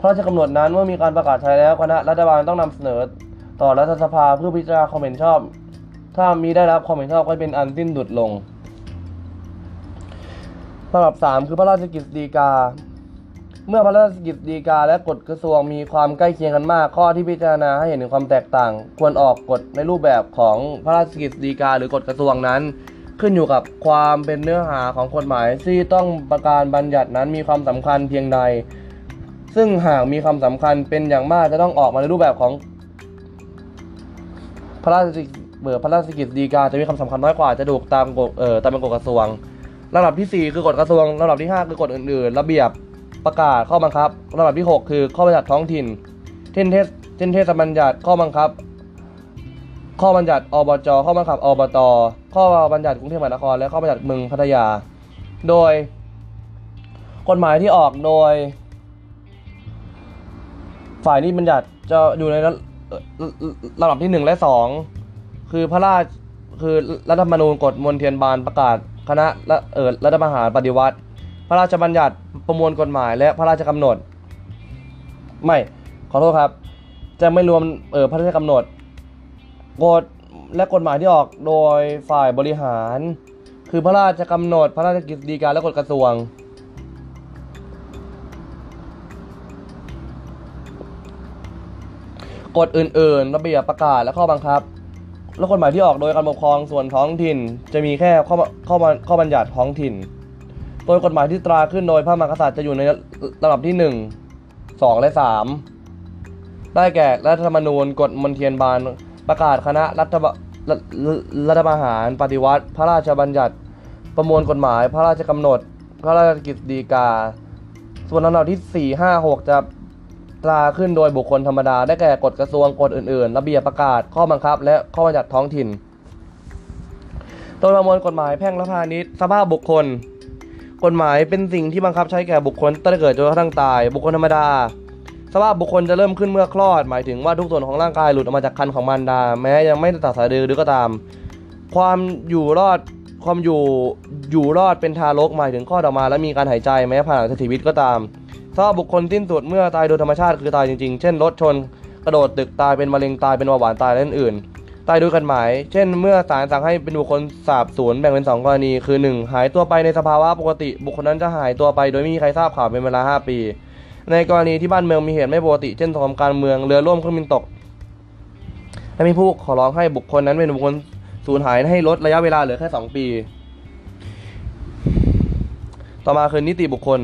Speaker 1: พระราชกำหนดนั้นเมื่อมีการประกาศใช้แล้วคณะรัฐบาลต้องนำเสนอต่อรัฐสภาเพื่อพิจารณาความเห็นชอบ ถ้ามีได้รับความเห็นชอบก็เป็นอันสิ้นดุดลงลำดับ3คือพระราชกิจฎีกา เมื่อพระราชกิจฎีกาและกฎกระทรวงมีความใกล้เคียงกันมาก ข้อที่พิจารณาให้เห็นถึงความแตกต่าง ควรออกกฎในรูปแบบของพระราชกิจฎีกาหรือกฎกระทรวงนั้น ขึ้นอยู่กับความเป็นเนื้อหาของกฎหมายที่ต้องประการบัญญัตินั้นมีความสำคัญเพียงใด ซึ่งหากมีความสำคัญเป็นอย่างมากจะต้องออกมาในรูปแบบของ พระราชเบิดพระราชกิจฎีกาจะมีความสำคัญน้อยกว่าจะถูกตามกฎเอ่อตามเป็นกฎกระทรวงระดับที่ 4 คือกฎกระทรวงระดับที่ 5 คือกฎอื่นๆ ระเบียบประกาศข้อบังคับระดับที่ 6 คือข้อบัญญัติท้องถิ่นเช่นเทศเช่นเทศบัญญัติข้อบังคับ ข้อบัญญัติอบจข้อบังคับอบตข้อบัญญัติกรุงเทพมหานครและข้อบัญญัติเมืองพัทยา โดย กฎหมายที่ออกโดย ฝ่ายนิติบัญญัติจะอยู่ในระดับที่หนึ่งและสองคือพระราชคือรัฐธรรมนูญกฎมนเทียนบานประกาศคณะรัฐเออรัฐประหารปฏิวัติ พระราชบัญญัติประมวลกฎหมาย และพระราชกำหนด ไม่ ขอโทษครับ จะไม่รวมเออพระราชกำหนดกฎและกฎหมายที่ออกโดยฝ่ายบริหาร คือพระราชกำหนด พระราชกฤษฎีกาและกฎกระทรวง กฎอื่นๆ ระเบียบประกาศและข้อบังคับ แล้วกฎหมายที่ออกโดยการปกครองส่วนท้องถิ่น จะมีแค่ข้อข้อข้อบัญญัติท้องถิ่น โดยกฎหมายที่ตราขึ้นโดยพระมหากษัตริย์จะอยู่ในลำดับที่ 1 2 และ 3 ได้แก่รัฐธรรมนูญกฎมนเทียนบานประกาศคณะรัฐบรัฐประหารปฏิวัติ พระราชบัญญัติ ประมวลกฎหมาย พระราชกำหนด พระราชกิจฎีกา ส่วนลำดับที่ 4 5 6 จะ ตราขึ้นโดยบุคคลธรรมดาได้แก่กฎกระทรวงกฎอื่นๆ ระเบียบประกาศข้อบังคับ และข้อบัญญัติท้องถิ่น โดยประมวลกฎหมายแพ่งและพาณิชย์สภาพบุคคล กฎหมายเป็นสิ่งที่บังคับใช้แก่บุคคลตั้งแต่เกิดจนกระทั่งตาย บุคคลธรรมดา สภาพบุคคลจะเริ่มขึ้นเมื่อคลอด หมายถึงว่าทุกส่วนของร่างกายหลุดออกมาจากคันของมารดา แม้ยังไม่ตัดสายดือหรือก็ตาม ความอยู่รอดความอยู่อยู่รอดเป็นทารกหมายถึงคลอดออกมา และมีการหายใจแม้ผ่านหลังชีวิตก็ตาม สภาบุคคลสิ้นสุดเมื่อตายโดยธรรมชาติคือตายจริงๆ เช่นรถชน กระโดดตึกตายเป็นมะเร็งตายเป็นเบาหวานตายและอื่นๆ ตายโดยกฎหมาย เช่น เมื่อศาลสั่งให้เป็นบุคคลสาบสูญแบ่งเป็น 2 กรณี คือ 1 หายตัวไปในสภาวะปกติ บุคคลนั้นจะหายตัวไป โดยไม่มีใครทราบข่าวเป็นเวลา 5 ปี ในกรณีที่บ้านเมืองมีเหตุไม่ปกติ เช่นสงครามการเมืองเรือล่มเครื่องบินตก และมีผู้ขอร้องให้บุคคลนั้นเป็นบุคคลสูญหายให้ลดระยะเวลาเหลือแค่ 2 ปี ต่อมาคือนิติบุคคล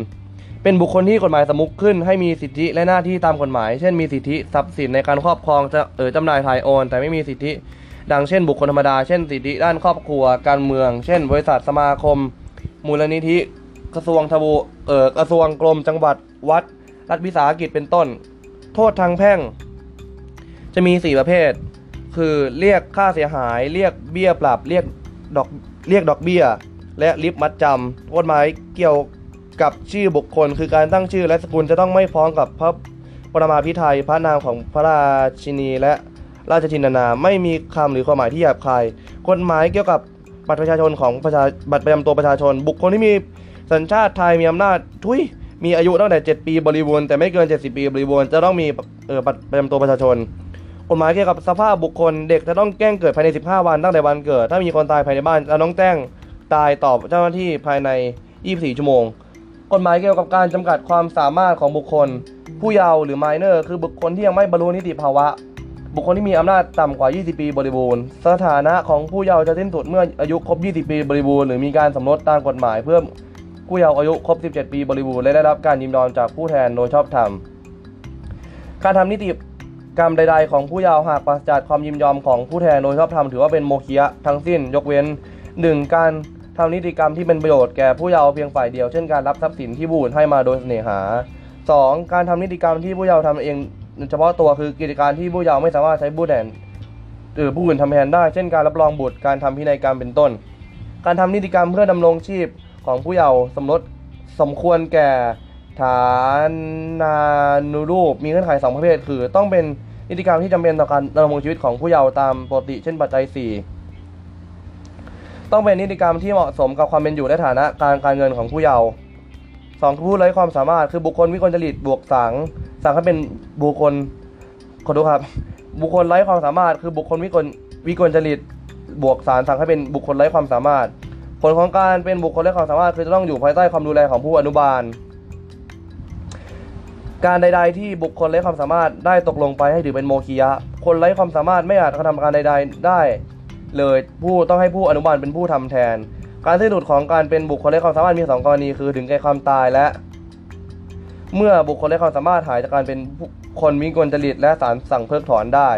Speaker 1: เป็นบุคคลที่กฎหมายสมมุติขึ้นให้มีสิทธิและหน้าที่ตามกฎหมาย เช่นมีสิทธิทรัพย์สินในการครอบครองจะเออจำหน่ายถ่ายโอน แต่ไม่มีสิทธิ ดังเช่น บุคคลธรรมดา เช่น สิทธิด้านครอบครัว การเมือง เช่น บริษัทสมาคม มูลนิธิ กระทรวงทบเออกระทรวงกรมจังหวัด วัด รัฐวิสาหกิจเป็นต้น โทษทางแพ่ง จะมี 4 ประเภท คือเรียกค่าเสียหาย เรียกเบี้ยปรับ เรียกดอกเรียกดอกเบี้ย และลิฟมัดจำกฎหมายเกี่ยว กับชื่อบุคคล คือการตั้งชื่อและสกุลจะต้องไม่พ้องกับพระปรมาภิไธยพระนามของพระราชินีและราชจินนา ไม่มีคำหรือความหมายที่หยาบคายกฎหมายเกี่ยวกับบัตรประชาชนของประชาบัตรประจำตัวประชาชน บุคคลที่มีสัญชาติไทยมีอำนาจทุยมีอายุตั้งแต่ 7 ปีบริบูรณ์แต่ไม่เกิน 70 ปีบริบูรณ์จะต้องมีเออบัตรประจำตัวประชาชนกฎหมายเกี่ยวกับสภาพบุคคลเด็กจะต้องแจ้งเกิดภายใน 15 วันตั้งแต่วันเกิด ถ้ามีคนตายภายในบ้านจะต้องแจ้งตายตอบเจ้าหน้าที่ภายใน 24 ชั่วโมง กฎหมายเกี่ยวกับการจำกัดความสามารถของบุคคล ผู้เยาว์หรือ minor คือบุคคลที่ยังไม่บรรลุนิติภาวะ บุคคลที่มีอำนาจต่ำกว่า 20 ปีบริบูรณ์ สถานะของผู้เยาว์จะสิ้นสุดเมื่ออายุครบ 20 ปีบริบูรณ์หรือมีการสมรสตามกฎหมายเพื่อผู้เยาว์อายุครบ 17 ปีบริบูรณ์และได้รับการยินยอมจากผู้แทนโดยชอบธรรม การทำนิติกรรมใดๆ ของผู้เยาว์หากปราศจากความยินยอมของผู้แทนโดยชอบธรรมถือว่าเป็นโมฆะทั้งสิ้นยกเว้น 1. การ ทำนิติกรรมที่เป็นประโยชน์แก่ผู้เยาว์เพียงฝ่ายเดียว เช่นการรับทรัพย์สินที่ผู้อื่นให้มาโดยเสน่หา 2. การทำนิติกรรมที่ผู้เยาว์ทำเองเฉพาะตัวคือกิจการที่ผู้เยาว์ไม่สามารถใช้ผู้แทนหรือผู้อื่นทำแทนได้ เช่นการรับรองบุตรการทำพินัยกรรมเป็นต้น การทำนิติกรรมเพื่อดำรงชีพของผู้เยาว์สมรสสมควรแก่ฐานานุรูปมีเงื่อนไขสองประเภทคือ ต้องเป็นนิติกรรมที่จำเป็นต่อการดำรงชีวิตของผู้เยาว์ตามปกติ เช่นปัจจัย4 ต้องเป็นนิติกรรมที่เหมาะสมกับความเป็นอยู่และฐานะการการเงินของผู้เยาว์สองผู้ไร้ความสามารถคือบุคคลวิกลจริตบวกสังสังให้เป็นบุคคลขอดูครับ บุคคลไร้ความสามารถ คือบุคคลวิกลวิกลจริตบวกสารสั่งให้เป็นบุคคลไร้ความสามารถ ผลของการเป็นบุคคลไร้ความสามารถคือจะต้องอยู่ภายใต้ความดูแลของผู้อนุบาล การใด ๆ ที่บุคคลไร้ความสามารถได้ตกลงไปให้ถือเป็นโมคียะ คนไร้ความสามารถไม่อาจกระทำการใด ๆ ได้ เลยผู้ต้องให้ผู้อนุบาลเป็นผู้ทำแทน การสิ้นสุดของการเป็นบุคคลไร้ความสามารถมีสองกรณีคือถึงแก่ความตายและ เมื่อบุคคลไร้ความสามารถหายจากการเป็นคนมีกลจริตและศาลสั่งเพิกถอนได้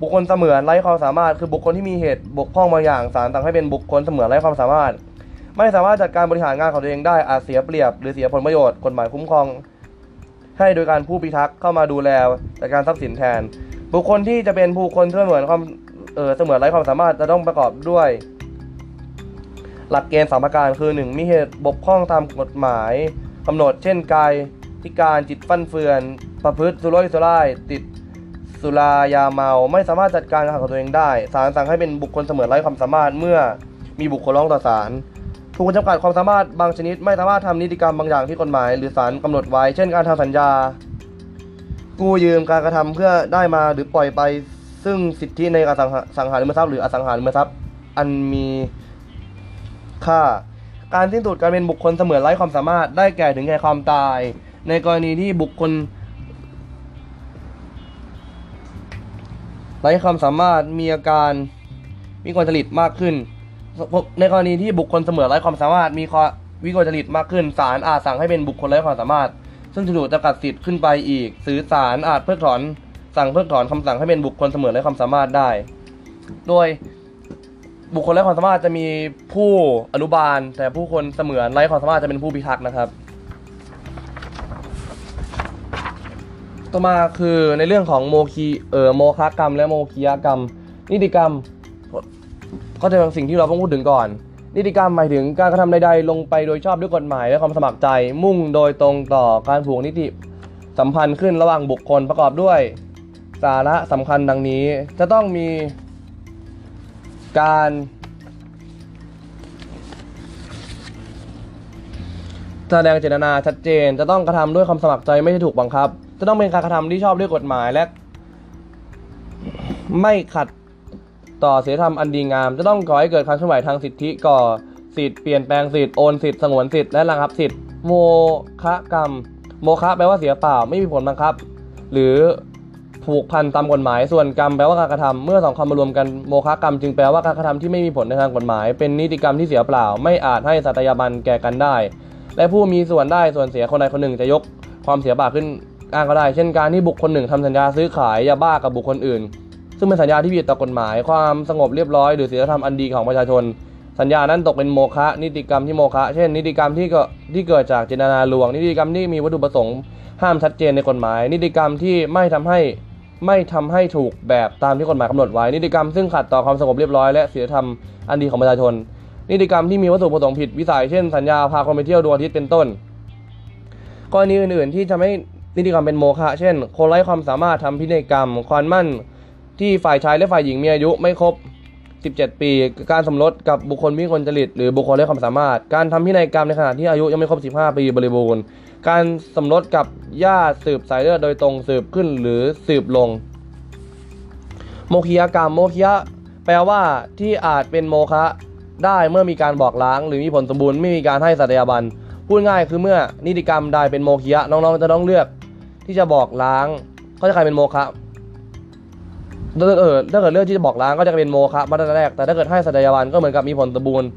Speaker 1: บุคคลเสมือนไร้ความสามารถ คือบุคคลที่มีเหตุบกพร่องบางอย่างศาลสั่งให้เป็นบุคคลเสมือนไร้ความสามารถ ไม่สามารถจัดการบริหารงานของตัวเองได้อาจเสียเปรียบ หรือเสียผลประโยชน์กฎหมายคุ้มครอง ให้โดยการผู้พิทักษ์เข้ามาดูแลจัดการทรัพย์สินแทน บุคคลที่จะเป็นบุคคลเสมือนความ เออเสมือนไร้ความสามารถจะต้องประกอบด้วย หลักเกณฑ์สามประการคือ 1. มีเหตุบกพร่องตามกฎหมายกำหนด เช่นกายพิการจิตฟั่นเฟือน ประพฤติสุรุ่ยสุร่ายติดสุรายาเมาไม่สามารถจัดการงานของตัวเองได้ศาลสั่งให้เป็นบุคคลเสมือนไร้ความสามารถเมื่อมีบุคคลร้องต่อศาลถูกจำกัดความสามารถบางชนิด ไม่สามารถทำนิติกรรมบางอย่างที่กฎหมาย หรือศาลกำหนดไว้ เช่นการทำสัญญา กู้ยืมการกระทำเพื่อได้มาหรือปล่อยไป ซึ่งสิทธิในอสังหาสังหาริมทรัพย์หรืออสังหาริมทรัพย์ อันมีค่า การสิ้นสุดการเป็นบุคคลเสมือนไร้ความสามารถได้แก่ถึงแก่ความตาย ในกรณีที่บุคคลไร้ความสามารถมีอาการวิกลจริตมากขึ้น ในกรณีที่บุคคลเสมอไร้ความสามารถมีวิกลจริตมากขึ้นศาลอาจสั่งให้เป็นบุคคลไร้ความสามารถ ซึ่งจะถูกจำกัดสิทธิ์ขึ้นไปอีกสื่อศาลอาจเพิกถอน สั่งเพิกถอนคำสั่งให้เป็นบุคคลเสมอไร้ความสามารถได้ โดยบุคคลไร้ความสามารถจะมีผู้อนุบาล แต่ผู้คนเสมือนไร้ความสามารถจะเป็นผู้พิทักษ์นะครับ ต่อมาคือในเรื่องของโมคีเอ่อโมฆะกรรม และโมคียกรรม นิติกรรม ก็จะเป็นสิ่งที่เราต้องพูดถึงก่อน นิติกรรมหมายถึงการกระทำใดๆ ลงไปโดยชอบด้วยกฎหมายและความสมัครใจ มุ่งโดยตรงต่อการผูกนิติสัมพันธ์ขึ้นระหว่างบุคคลประกอบด้วย สาระสำคัญดังนี้ จะต้องมีการ แสดงเจตนาชัดเจน จะต้องกระทำด้วยความสมัครใจไม่ใช่ถูกบังคับ จะต้องเป็นการกระทำที่ชอบด้วยกฎหมายและ ไม่ขัดต่อศีธรรมอันดีงาม จะต้องก่อให้เกิดการเคลื่อนไหวทางสิทธิก่อสิทธิ์เปลี่ยนแปลงสิทธิ์โอนสิทธิ์สงวนสิทธิ์และระงับสิทธิ์โมฆะกรรม โมฆะแปลว่าเสียเปล่าไม่มีผลบังคับ หรือ ผูกพันตามกฎหมาย ส่วนกรรมแปลว่าการกระทำเมื่อสองคำมารวมกันโมฆะกรรมจึงแปลว่าการกระทำที่ไม่มีผลในทางกฎหมาย เป็นนิติกรรมที่เสียเปล่า ไม่อาจให้สัตยาบันแก่กันได้ และผู้มีส่วนได้ส่วนเสียคนใดคนหนึ่งจะยกความเสียบาปขึ้นอ้างก็ได้ เช่นการที่บุคคลหนึ่งทำสัญญาซื้อขายยาบ้ากับบุคคลอื่น ซึ่งเป็นสัญญาที่ผิดต่อกฎหมาย ความสงบเรียบร้อยหรือศีลธรรมอันดีของประชาชน สัญญานั้นตกเป็นโมฆะนิติกรรมที่โมฆะเช่น นิติกรรมที่ก็ที่เกิดจากเจตนาลวง นิติกรรมที่มีวัตถุประสงค์ห้ามชัดเจนในกฎหมาย นิติกรรมที่ไม่ทำให้ ไม่ทำให้ถูกแบบตามที่กฎหมายกำหนดไว้ นิติกรรมซึ่งขัดต่อความสงบเรียบร้อยและศีลธรรมอันดีของประชาชน นิติกรรมที่มีวัตถุประสงค์ผิดวิสัยเช่นสัญญาพาคนไปเที่ยวดวงอาทิตย์เป็นต้นกรณีอื่นๆ ที่ทำให้นิติกรรมเป็นโมฆะเช่น คนไร้ความสามารถทำพินัยกรรม ความมั่นที่ฝ่ายชายและฝ่ายหญิงมีอายุไม่ครบ 17 ปี การสมรสกับบุคคลวิกลจริต หรือบุคคลไร้ความสามารถ การทำพินัยกรรมในขณะที่อายุยังไม่ครบ 15 ปีบริบูรณ์ การสมรสกับญาติสืบสายเลือดโดยตรงสืบขึ้นหรือสืบลง โมคียกรรมโมคียะแปลว่าที่อาจเป็นโมฆะได้เมื่อมีการบอกล้าง หรือมีผลสมบูรณ์ไม่มีการให้สัตยาบันพูดง่ายคือเมื่อนิติกรรมใดเป็นโมคียะน้องๆจะต้องเลือก ที่จะบอกล้างก็จะกลายเป็นโมฆะถ้าเกิดถ้าเกิดเลือกที่จะบอกล้างก็จะเป็นโมฆะมาตั้งแต่แรกแต่ถ้าเกิดให้สัตยาบันก็เหมือนกับมีผลสมบูรณ์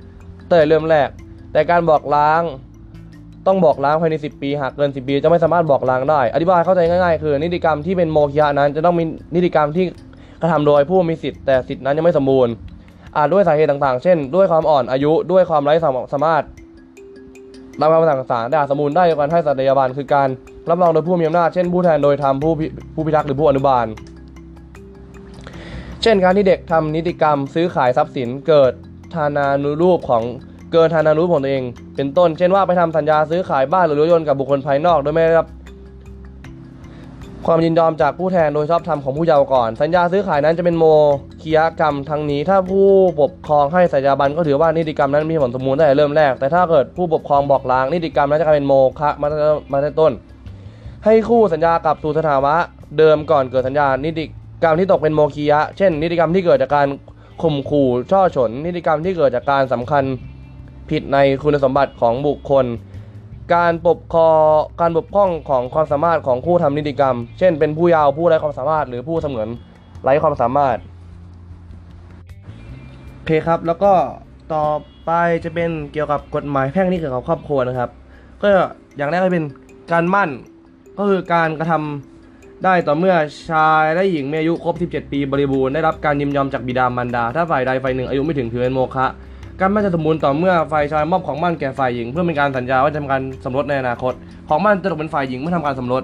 Speaker 1: ตั้งแต่เริ่มแรก แต่การบอกล้าง ต้องบอกล้างภายใน 10 ปี หากเกิน 10 ปีจะไม่สามารถบอกล้างได้ อธิบายเข้าใจง่ายๆ คือ นิติกรรมที่เป็นโมฆะนั้น จะต้องมีนิติกรรมที่กระทำโดยผู้มีสิทธิ์แต่สิทธินั้นยังไม่สมบูรณ์อาจด้วยสาเหตุต่างๆ เช่น ด้วยความอ่อนอายุด้วยความไร้สามารถตามคำสั่งศาลแต่อาจสมบูรณ์ได้ด้วยการให้สัตยาบันคือการรับรองโดยผู้มีอำนาจเช่นผู้แทนโดยธรรมผู้ผู้พิทักษ์หรือผู้อนุบาล เช่นการที่เด็กทำนิติกรรมซื้อขายทรัพย์สินเกิดฐานานุรูปของ เกินฐานานุรูปของตัวเอง เป็นต้น เช่นว่าไปทำสัญญาซื้อขายบ้านหรือรถยนต์กับบุคคลภายนอกโดยไม่ได้รับความยินยอมจากผู้แทนโดยชอบธรรมของผู้เยาว์ก่อน สัญญาซื้อขายนั้นจะเป็นโมคียกรรมทั้งนี้ ถ้าผู้ปกครองให้สัญญาบันก็ถือว่านิติกรรมนั้นมีผลสมบูรณ์ตั้งแต่เริ่มแรก แต่ถ้าเกิดผู้ปกครองบอกล้างนิติกรรมนั้นจะกลายเป็นโมฆะมาตั้งมาตั้งต้น ให้คู่สัญญากลับสู่สถาวะเดิมก่อนเกิดสัญญา นิติกรรมที่ตกเป็นโมคียะ เช่น นิติกรรมที่เกิดจากการข่มขู่ช่อฉนนิติกรรมที่เกิดจากการสำคัญ ผิดในคุณสมบัติของบุคคล การปกคอการบกพร่องของความสามารถของผู้ทำนิติกรรม เช่น เป็นผู้ยาวผู้ไร้ความสามารถ หรือผู้เสมือนไร้ความสามารถโอเคครับ แล้วก็ต่อไปจะเป็นเกี่ยวกับกฎหมายแพ่งที่เกี่ยวกับครอบครัวนะครับ ก็อย่างแรกก็เป็นการมั่นก็คือการกระทำได้ต่อเมื่อชายและหญิงมีอายุครบ 17 ปีบริบูรณ์ได้รับการยินยอมจากบิดามารดา ถ้าฝ่ายใดฝ่ายหนึ่งอายุไม่ถึงถือเป็นโมฆะ การมั่นจะสมบูรณ์ต่อเมื่อฝ่ายชายมอบของมั่นแก่ฝ่ายหญิง เพื่อเป็นการสัญญาว่าจะทำการสมรสในอนาคต ของมั่นจะตกเป็นฝ่ายหญิงเมื่อทำการสมรส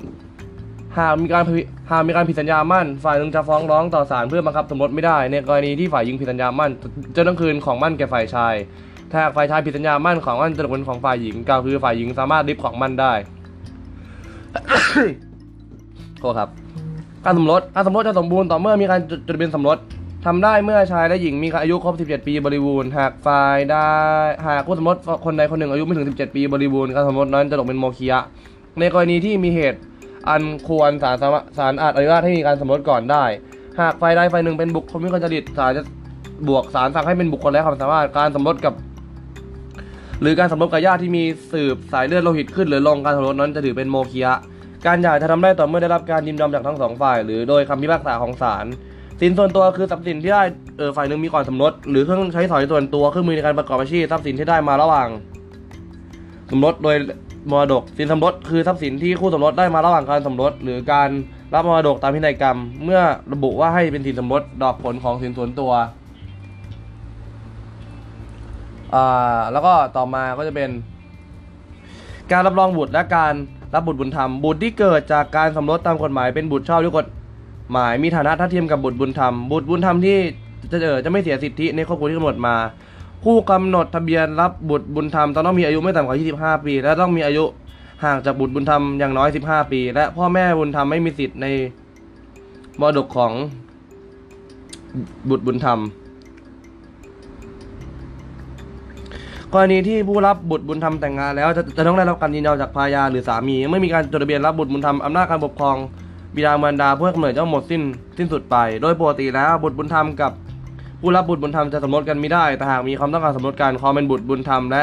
Speaker 1: หากมีการหากมีการผิดสัญญามั่น ฝ่ายหนึ่งจะฟ้องร้องต่อศาลเพื่อบังคับสมรสไม่ได้ ในกรณีที่ฝ่ายหญิงผิดสัญญามั่นจะต้องคืนของมั่นแก่ฝ่ายชาย ถ้าหากฝ่ายชายผิดสัญญามั่นของมั่นจะตกเป็นของฝ่ายหญิงกล่าวคือฝ่ายหญิงสามารถริบของมั่นได้โทษครับ การสมรสการสมรสจะสมบูรณ์ต่อเมื่อมีการจดจดทะเบียนสมรส ทำได้เมื่อชายและหญิงมีอายุครบ 17 ปีบริบูรณ์ หากฝ่ายได้หากคู่สมรสคนใดคนหนึ่งอายุไม่ถึง 17 ปีบริบูรณ์การสมรสนั้นจะตกเป็นโมฆะในกรณีที่มีเหตุอันควรศาลสามารถศาลอาจอนุญาตให้มีการสมรสก่อนได้ หากฝ่ายใดฝ่ายหนึ่งเป็นบุคคลวิกลจริตศาลจะบวกศาลสั่งให้เป็นบุคคลไร้ความสามารถการสมรสกับ หรือการสมรสกับญาติที่มีสืบสายเลือดโลหิตขึ้น หรือลงการสมรสนั้นจะถือเป็นโมฆะการหย่าจะทำได้ต่อเมื่อได้รับการยินยอมจากทั้งสองฝ่าย หรือโดยคำพิพากษาของศาล สินส่วนตัวคือทรัพย์สินที่ได้เออฝ่ายหนึ่งมีก่อนสมรสหรือเครื่องใช้สอยส่วนตัวเครื่องมือในการประกอบอาชีพทรัพย์สินที่ได้มาระหว่าง สมรสโดยมรดก สินสมรสคือทรัพย์สินที่คู่สมรสได้มาระหว่างการสมรส หรือการรับมรดกตามพินัยกรรม เมื่อระบุว่าให้เป็นสินสมรสดอกผลของสินส่วนตัวอ่าแล้วก็ต่อมาก็จะเป็น การรับรองบุตรและการรับบุตรบุญธรรมบุตรที่เกิดจากการสมรสตามกฎหมายเป็นบุตรชอบด้วยกฎ หมายมีฐานะทัดเทียมกับบุตรบุญธรรม บุตรบุญธรรมที่จะเออจะไม่เสียสิทธิในครอบครัวที่กำหนดมา ผู้กำหนดทะเบียนรับบุตรบุญธรรมต้องมีอายุไม่ต่ำกว่า 25 ปี และต้องมีอายุห่างจากบุตรบุญธรรมอย่างน้อย 15 ปี และพ่อแม่บุญธรรมไม่มีสิทธิ์ในมรดกของบุตรบุญธรรม กรณีที่ผู้รับบุตรบุญธรรมแต่งงานแล้วจะจะต้องได้รับการยินยอมจากภรรยาหรือสามีไม่มีการจดทะเบียนรับบุตรบุญธรรมอำนาจการปกครอง บิดามารดาเพื่อกำเนิดย่อมหมดสิ้นสิ้นสุดไป โดยปกติแล้วบุตรบุญธรรมกับผู้รับบุตรบุญธรรมจะสมรสกันไม่ได้ แต่หากมีความต้องการสมรสกันความเป็นบุตรบุญธรรมและ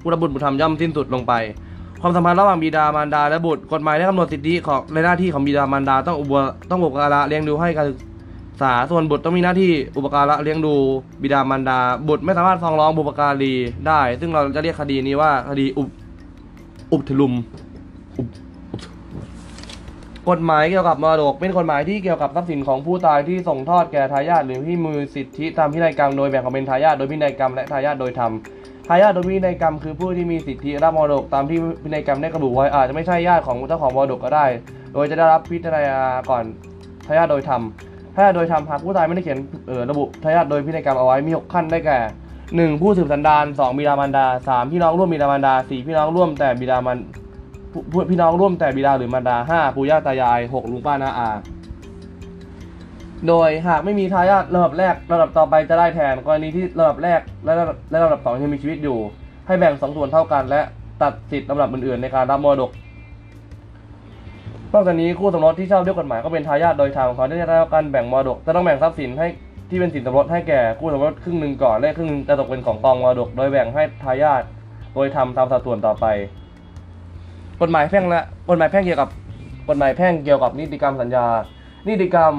Speaker 1: ผู้รับบุตรบุญธรรมย่อมสิ้นสุดลงไป ความสัมพันธ์ระหว่างบิดามารดาและบุตรกฎหมายได้กำหนดสิทธิของในหน้าที่ของบิดามารดาต้องอุปต้องอุปการะเลี้ยงดูให้การศึกษาส่วนบุตรต้องมีหน้าที่อุปการะเลี้ยงดูบิดามารดา บุตรไม่สามารถฟ้องร้องบุปการีได้ ซึ่งเราจะเรียกคดีนี้ว่าคดีอุปอุปทลุม กฎหมายเกี่ยวกับมรดกเป็นกฎหมายที่เกี่ยวกับทรัพย์สินของผู้ตายที่ส่งทอดแก่ทายาทหรือที่มือสิทธิตามพินัยกรรมโดยแบ่งออกเป็นทายาทโดยพินัยกรรมและทายาทโดยธรรมทายาทโดยพินัยกรรมคือผู้ที่มีสิทธิรับมรดกตามที่พินัยกรรมได้ระบุไว้อาจจะไม่ใช่ญาติของเจ้าของมรดกก็ได้ โดยจะได้รับพิจารณาก่อนทายาทโดยธรรมทายาทโดยธรรมหากผู้ตายไม่ได้เขียนระบุทายาทโดยพินัยกรรมเอาไว้มีหกขั้นได้แก่หนึ่งผู้สืบสันดานสองบิดามารดาสามพี่น้องร่วมบิดามารดาสี่พี่น้องร่วมแต่บิดามาร พี่น้องร่วมแต่บิดาหรือมารดาห้าปู่ย่าตายายหกลุงป้าน้าอา โดยหากไม่มีทายาทระดับแรกระดับต่อไปจะได้แทน กรณีที่ระดับแรกและระดับและระดับสองยังมีชีวิตอยู่ ให้แบ่งสองส่วนเท่ากัน และตัดสิทธิ์ลำดับอื่นๆ ในการรับมรดกนอกจากนี้คู่สมรสที่ชอบด้วยกฎหมายก็เป็นทายาทโดยธรรมเขาได้รับการแบ่งมรดกจะต้องแบ่งทรัพย์สินให้ที่เป็นสินสมรสให้แก่คู่สมรสครึ่งหนึ่งก่อนและครึ่งหนึงจะตกเป็นของกองมรดก โดยแบ่งให้ทายาทโดยธรรมตามสัดส่วนต่อไป กฎหมายแพ่งและกฎหมายแพ่งเกี่ยวกับกฎหมายแพ่งเกี่ยวกับนิติกรรมสัญญา นิติกรรม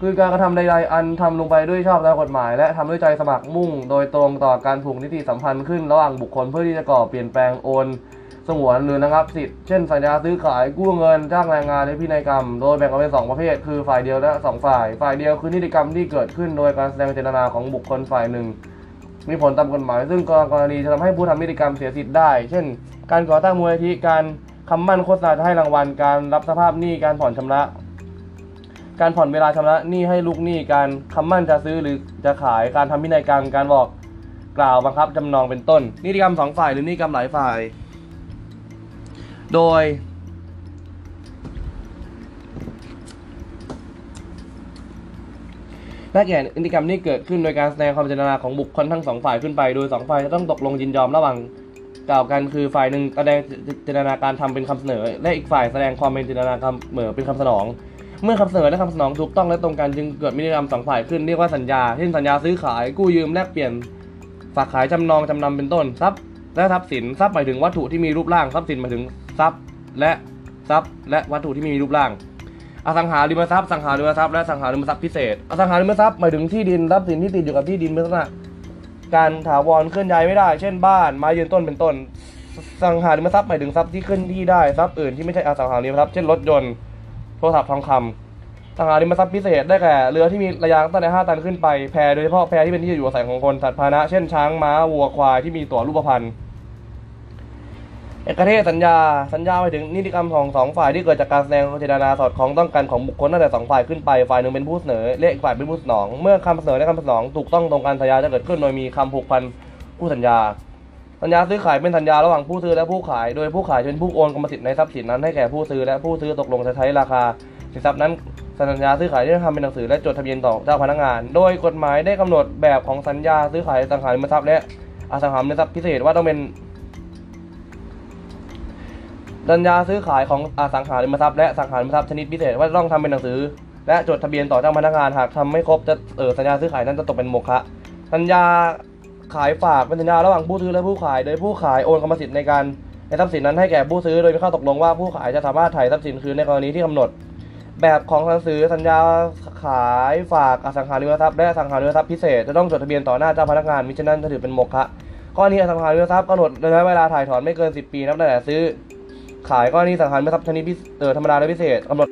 Speaker 1: คือการกระทำใดๆอันทำลงไปด้วยชอบตามกฎหมาย และทำด้วยใจสมัครมุ่ง โดยตรงต่อการผูกนิติสัมพันธ์ขึ้นระหว่างบุคคลเพื่อที่จะก่อเปลี่ยนแปลงโอนสงวนหรือนะครับสิทธิ์เช่นสัญญาซื้อขายกู้เงินจ้างแรงงานในพินัยกรรม โดยแบ่งออกเป็นสองประเภท คือฝ่ายเดียวและสองฝ่าย ฝ่ายเดียวคือนิติกรรมที่เกิดขึ้นโดยการแสดงเจตนาของบุคคลฝ่ายหนึ่ง มีผลตามกฎหมาย ซึ่งกรณีจะทำให้ผู้ทำนิติกรรมเสียสิทธิ์ได้ เช่น การก่อตั้งมูลนิธิการคำมั่นโฆษณาจะให้รางวัล การรับสภาพหนี้ การผ่อนชำระ การผ่อนเวลาชำระหนี้ให้ลูกหนี้การคำมั่นจะซื้อหรือจะขาย การทำพินัยกรรม การบอกกล่าวบังคับจำนองเป็นต้น นิติกรรมสองฝ่ายหรือนิติกรรมหลายฝ่าย โดย และแก่นิติกรรมที่เกิดขึ้นโดยการแสดงความเจตนาของบุคคลทั้งสองฝ่ายขึ้นไป โดยสองฝ่ายจะต้องตกลงยินยอมระหว่างกล่าวกันคือฝ่ายหนึ่งแสดงเจตนาการทำเป็นคำเสนอ และอีกฝ่ายแสดงความเป็นเจตนาคำเหมือเป็นคำสนอง เมื่อคำเสนอและคำสนองถูกต้องและตรงกันจึงเกิดมิติกรรมสองฝ่ายขึ้นเรียกว่าสัญญาเช่นสัญญาซื้อขายกู้ยืมแลกเปลี่ยนฝากขายจำนองจำนำเป็นต้นทรัพย์และทรัพย์สินทรัพย์หมายถึงวัตถุที่มีรูปร่างทรัพย์สินหมายถึงทรัพย์ และทรัพย์ และวัตถุที่มีรูปร่าง อสังหาริมทรัพย์สังหาริมทรัพย์และสังหาริมทรัพย์พิเศษอสังหาริมทรัพย์หมายถึงที่ดินทรัพย์สินที่ติดอยู่กับที่ดินเป็นลักษณะการถาวรเคลื่อนย้ายไม่ได้ เช่นบ้านไม้ยืนต้นเป็นต้น สังหาริมทรัพย์หมายถึงทรัพย์ที่เคลื่อนที่ได้ทรัพย์อื่นที่ไม่ใช่อสังหาริมทรัพย์เช่นรถยนต์โทรศัพท์ทองคำสังหาริมทรัพย์พิเศษได้แก่เรือที่มีระยะตั้งแต่5ตันขึ้นไปแพโดยเฉพาะแพที่เป็นที่อยู่อาศัยของคนสัตว์พาหนะ เช่นช้างม้าวัวควายที่มีตัวรูปพรรณ เอกเทศสัญญา สัญญาหมายถึงนิติกรรมของสองฝ่ายที่เกิดจากการแสดงเจตนาสอดคล้องต้องกันของบุคคลตั้งแต่สองฝ่ายขึ้นไป ฝ่ายหนึ่งเป็นผู้เสนอและอีกฝ่ายเป็นผู้สนอง เมื่อคำเสนอและคำสนองถูกต้องตรงกันสัญญาจะเกิดขึ้นโดยมีคำผูกพันผู้สัญญา สัญญาซื้อขายเป็นสัญญาระหว่างผู้ซื้อและผู้ขาย โดยผู้ขายจะเป็นผู้โอนกรรมสิทธิ์ในทรัพย์สินนั้นให้แก่ผู้ซื้อและผู้ซื้อตกลงจะใช้ราคาสินทรัพย์นั้นสัญญาซื้อขายได้ทำเป็นหนังสือและจดทะเบียนต่อเจ้าพนักงาน โดยกฎหมายได้กำหนดแบบของสัญญาซื้อขายสังหาริมทรัพย์และอสังหาริมทรัพย์พิเศษว่าต้องเป็น สัญญาซื้อขายของอสังหาริมทรัพย์และสังหาริมทรัพย์ชนิดพิเศษว่าต้องทำเป็นหนังสือ และจดทะเบียนต่อเจ้าพนักงานหากทำไม่ครบจะเออสัญญาซื้อขายนั้นจะตกเป็นโมฆะสัญญาขายฝากเป็นสัญญาระหว่างผู้ซื้อและผู้ขาย โดยผู้ขายโอนกรรมสิทธิ์ในการในทรัพย์สินนั้นให้แก่ผู้ซื้อโดยมีข้อตกลงว่าผู้ขายจะสามารถถ่ายทรัพย์สินคืนในกรณีที่กำหนด แบบของหนังสือสัญญาขายฝากอสังหาริมทรัพย์และสังหาริมทรัพย์พิเศษจะต้องจดทะเบียนต่อหน้าเจ้าพนักงานมิฉะนั้นจะถือเป็นโมฆะข้อนี้อสังหาริมทรัพย์กำหนดระยะเวลาถ่ายถอนไม่เกิน 10 ปีนับตั้งแต่ซื้อ ขายก็นี่สำคัญรไม่ครับชนิดพิเศอธรรมดาและพิเศษกำหนด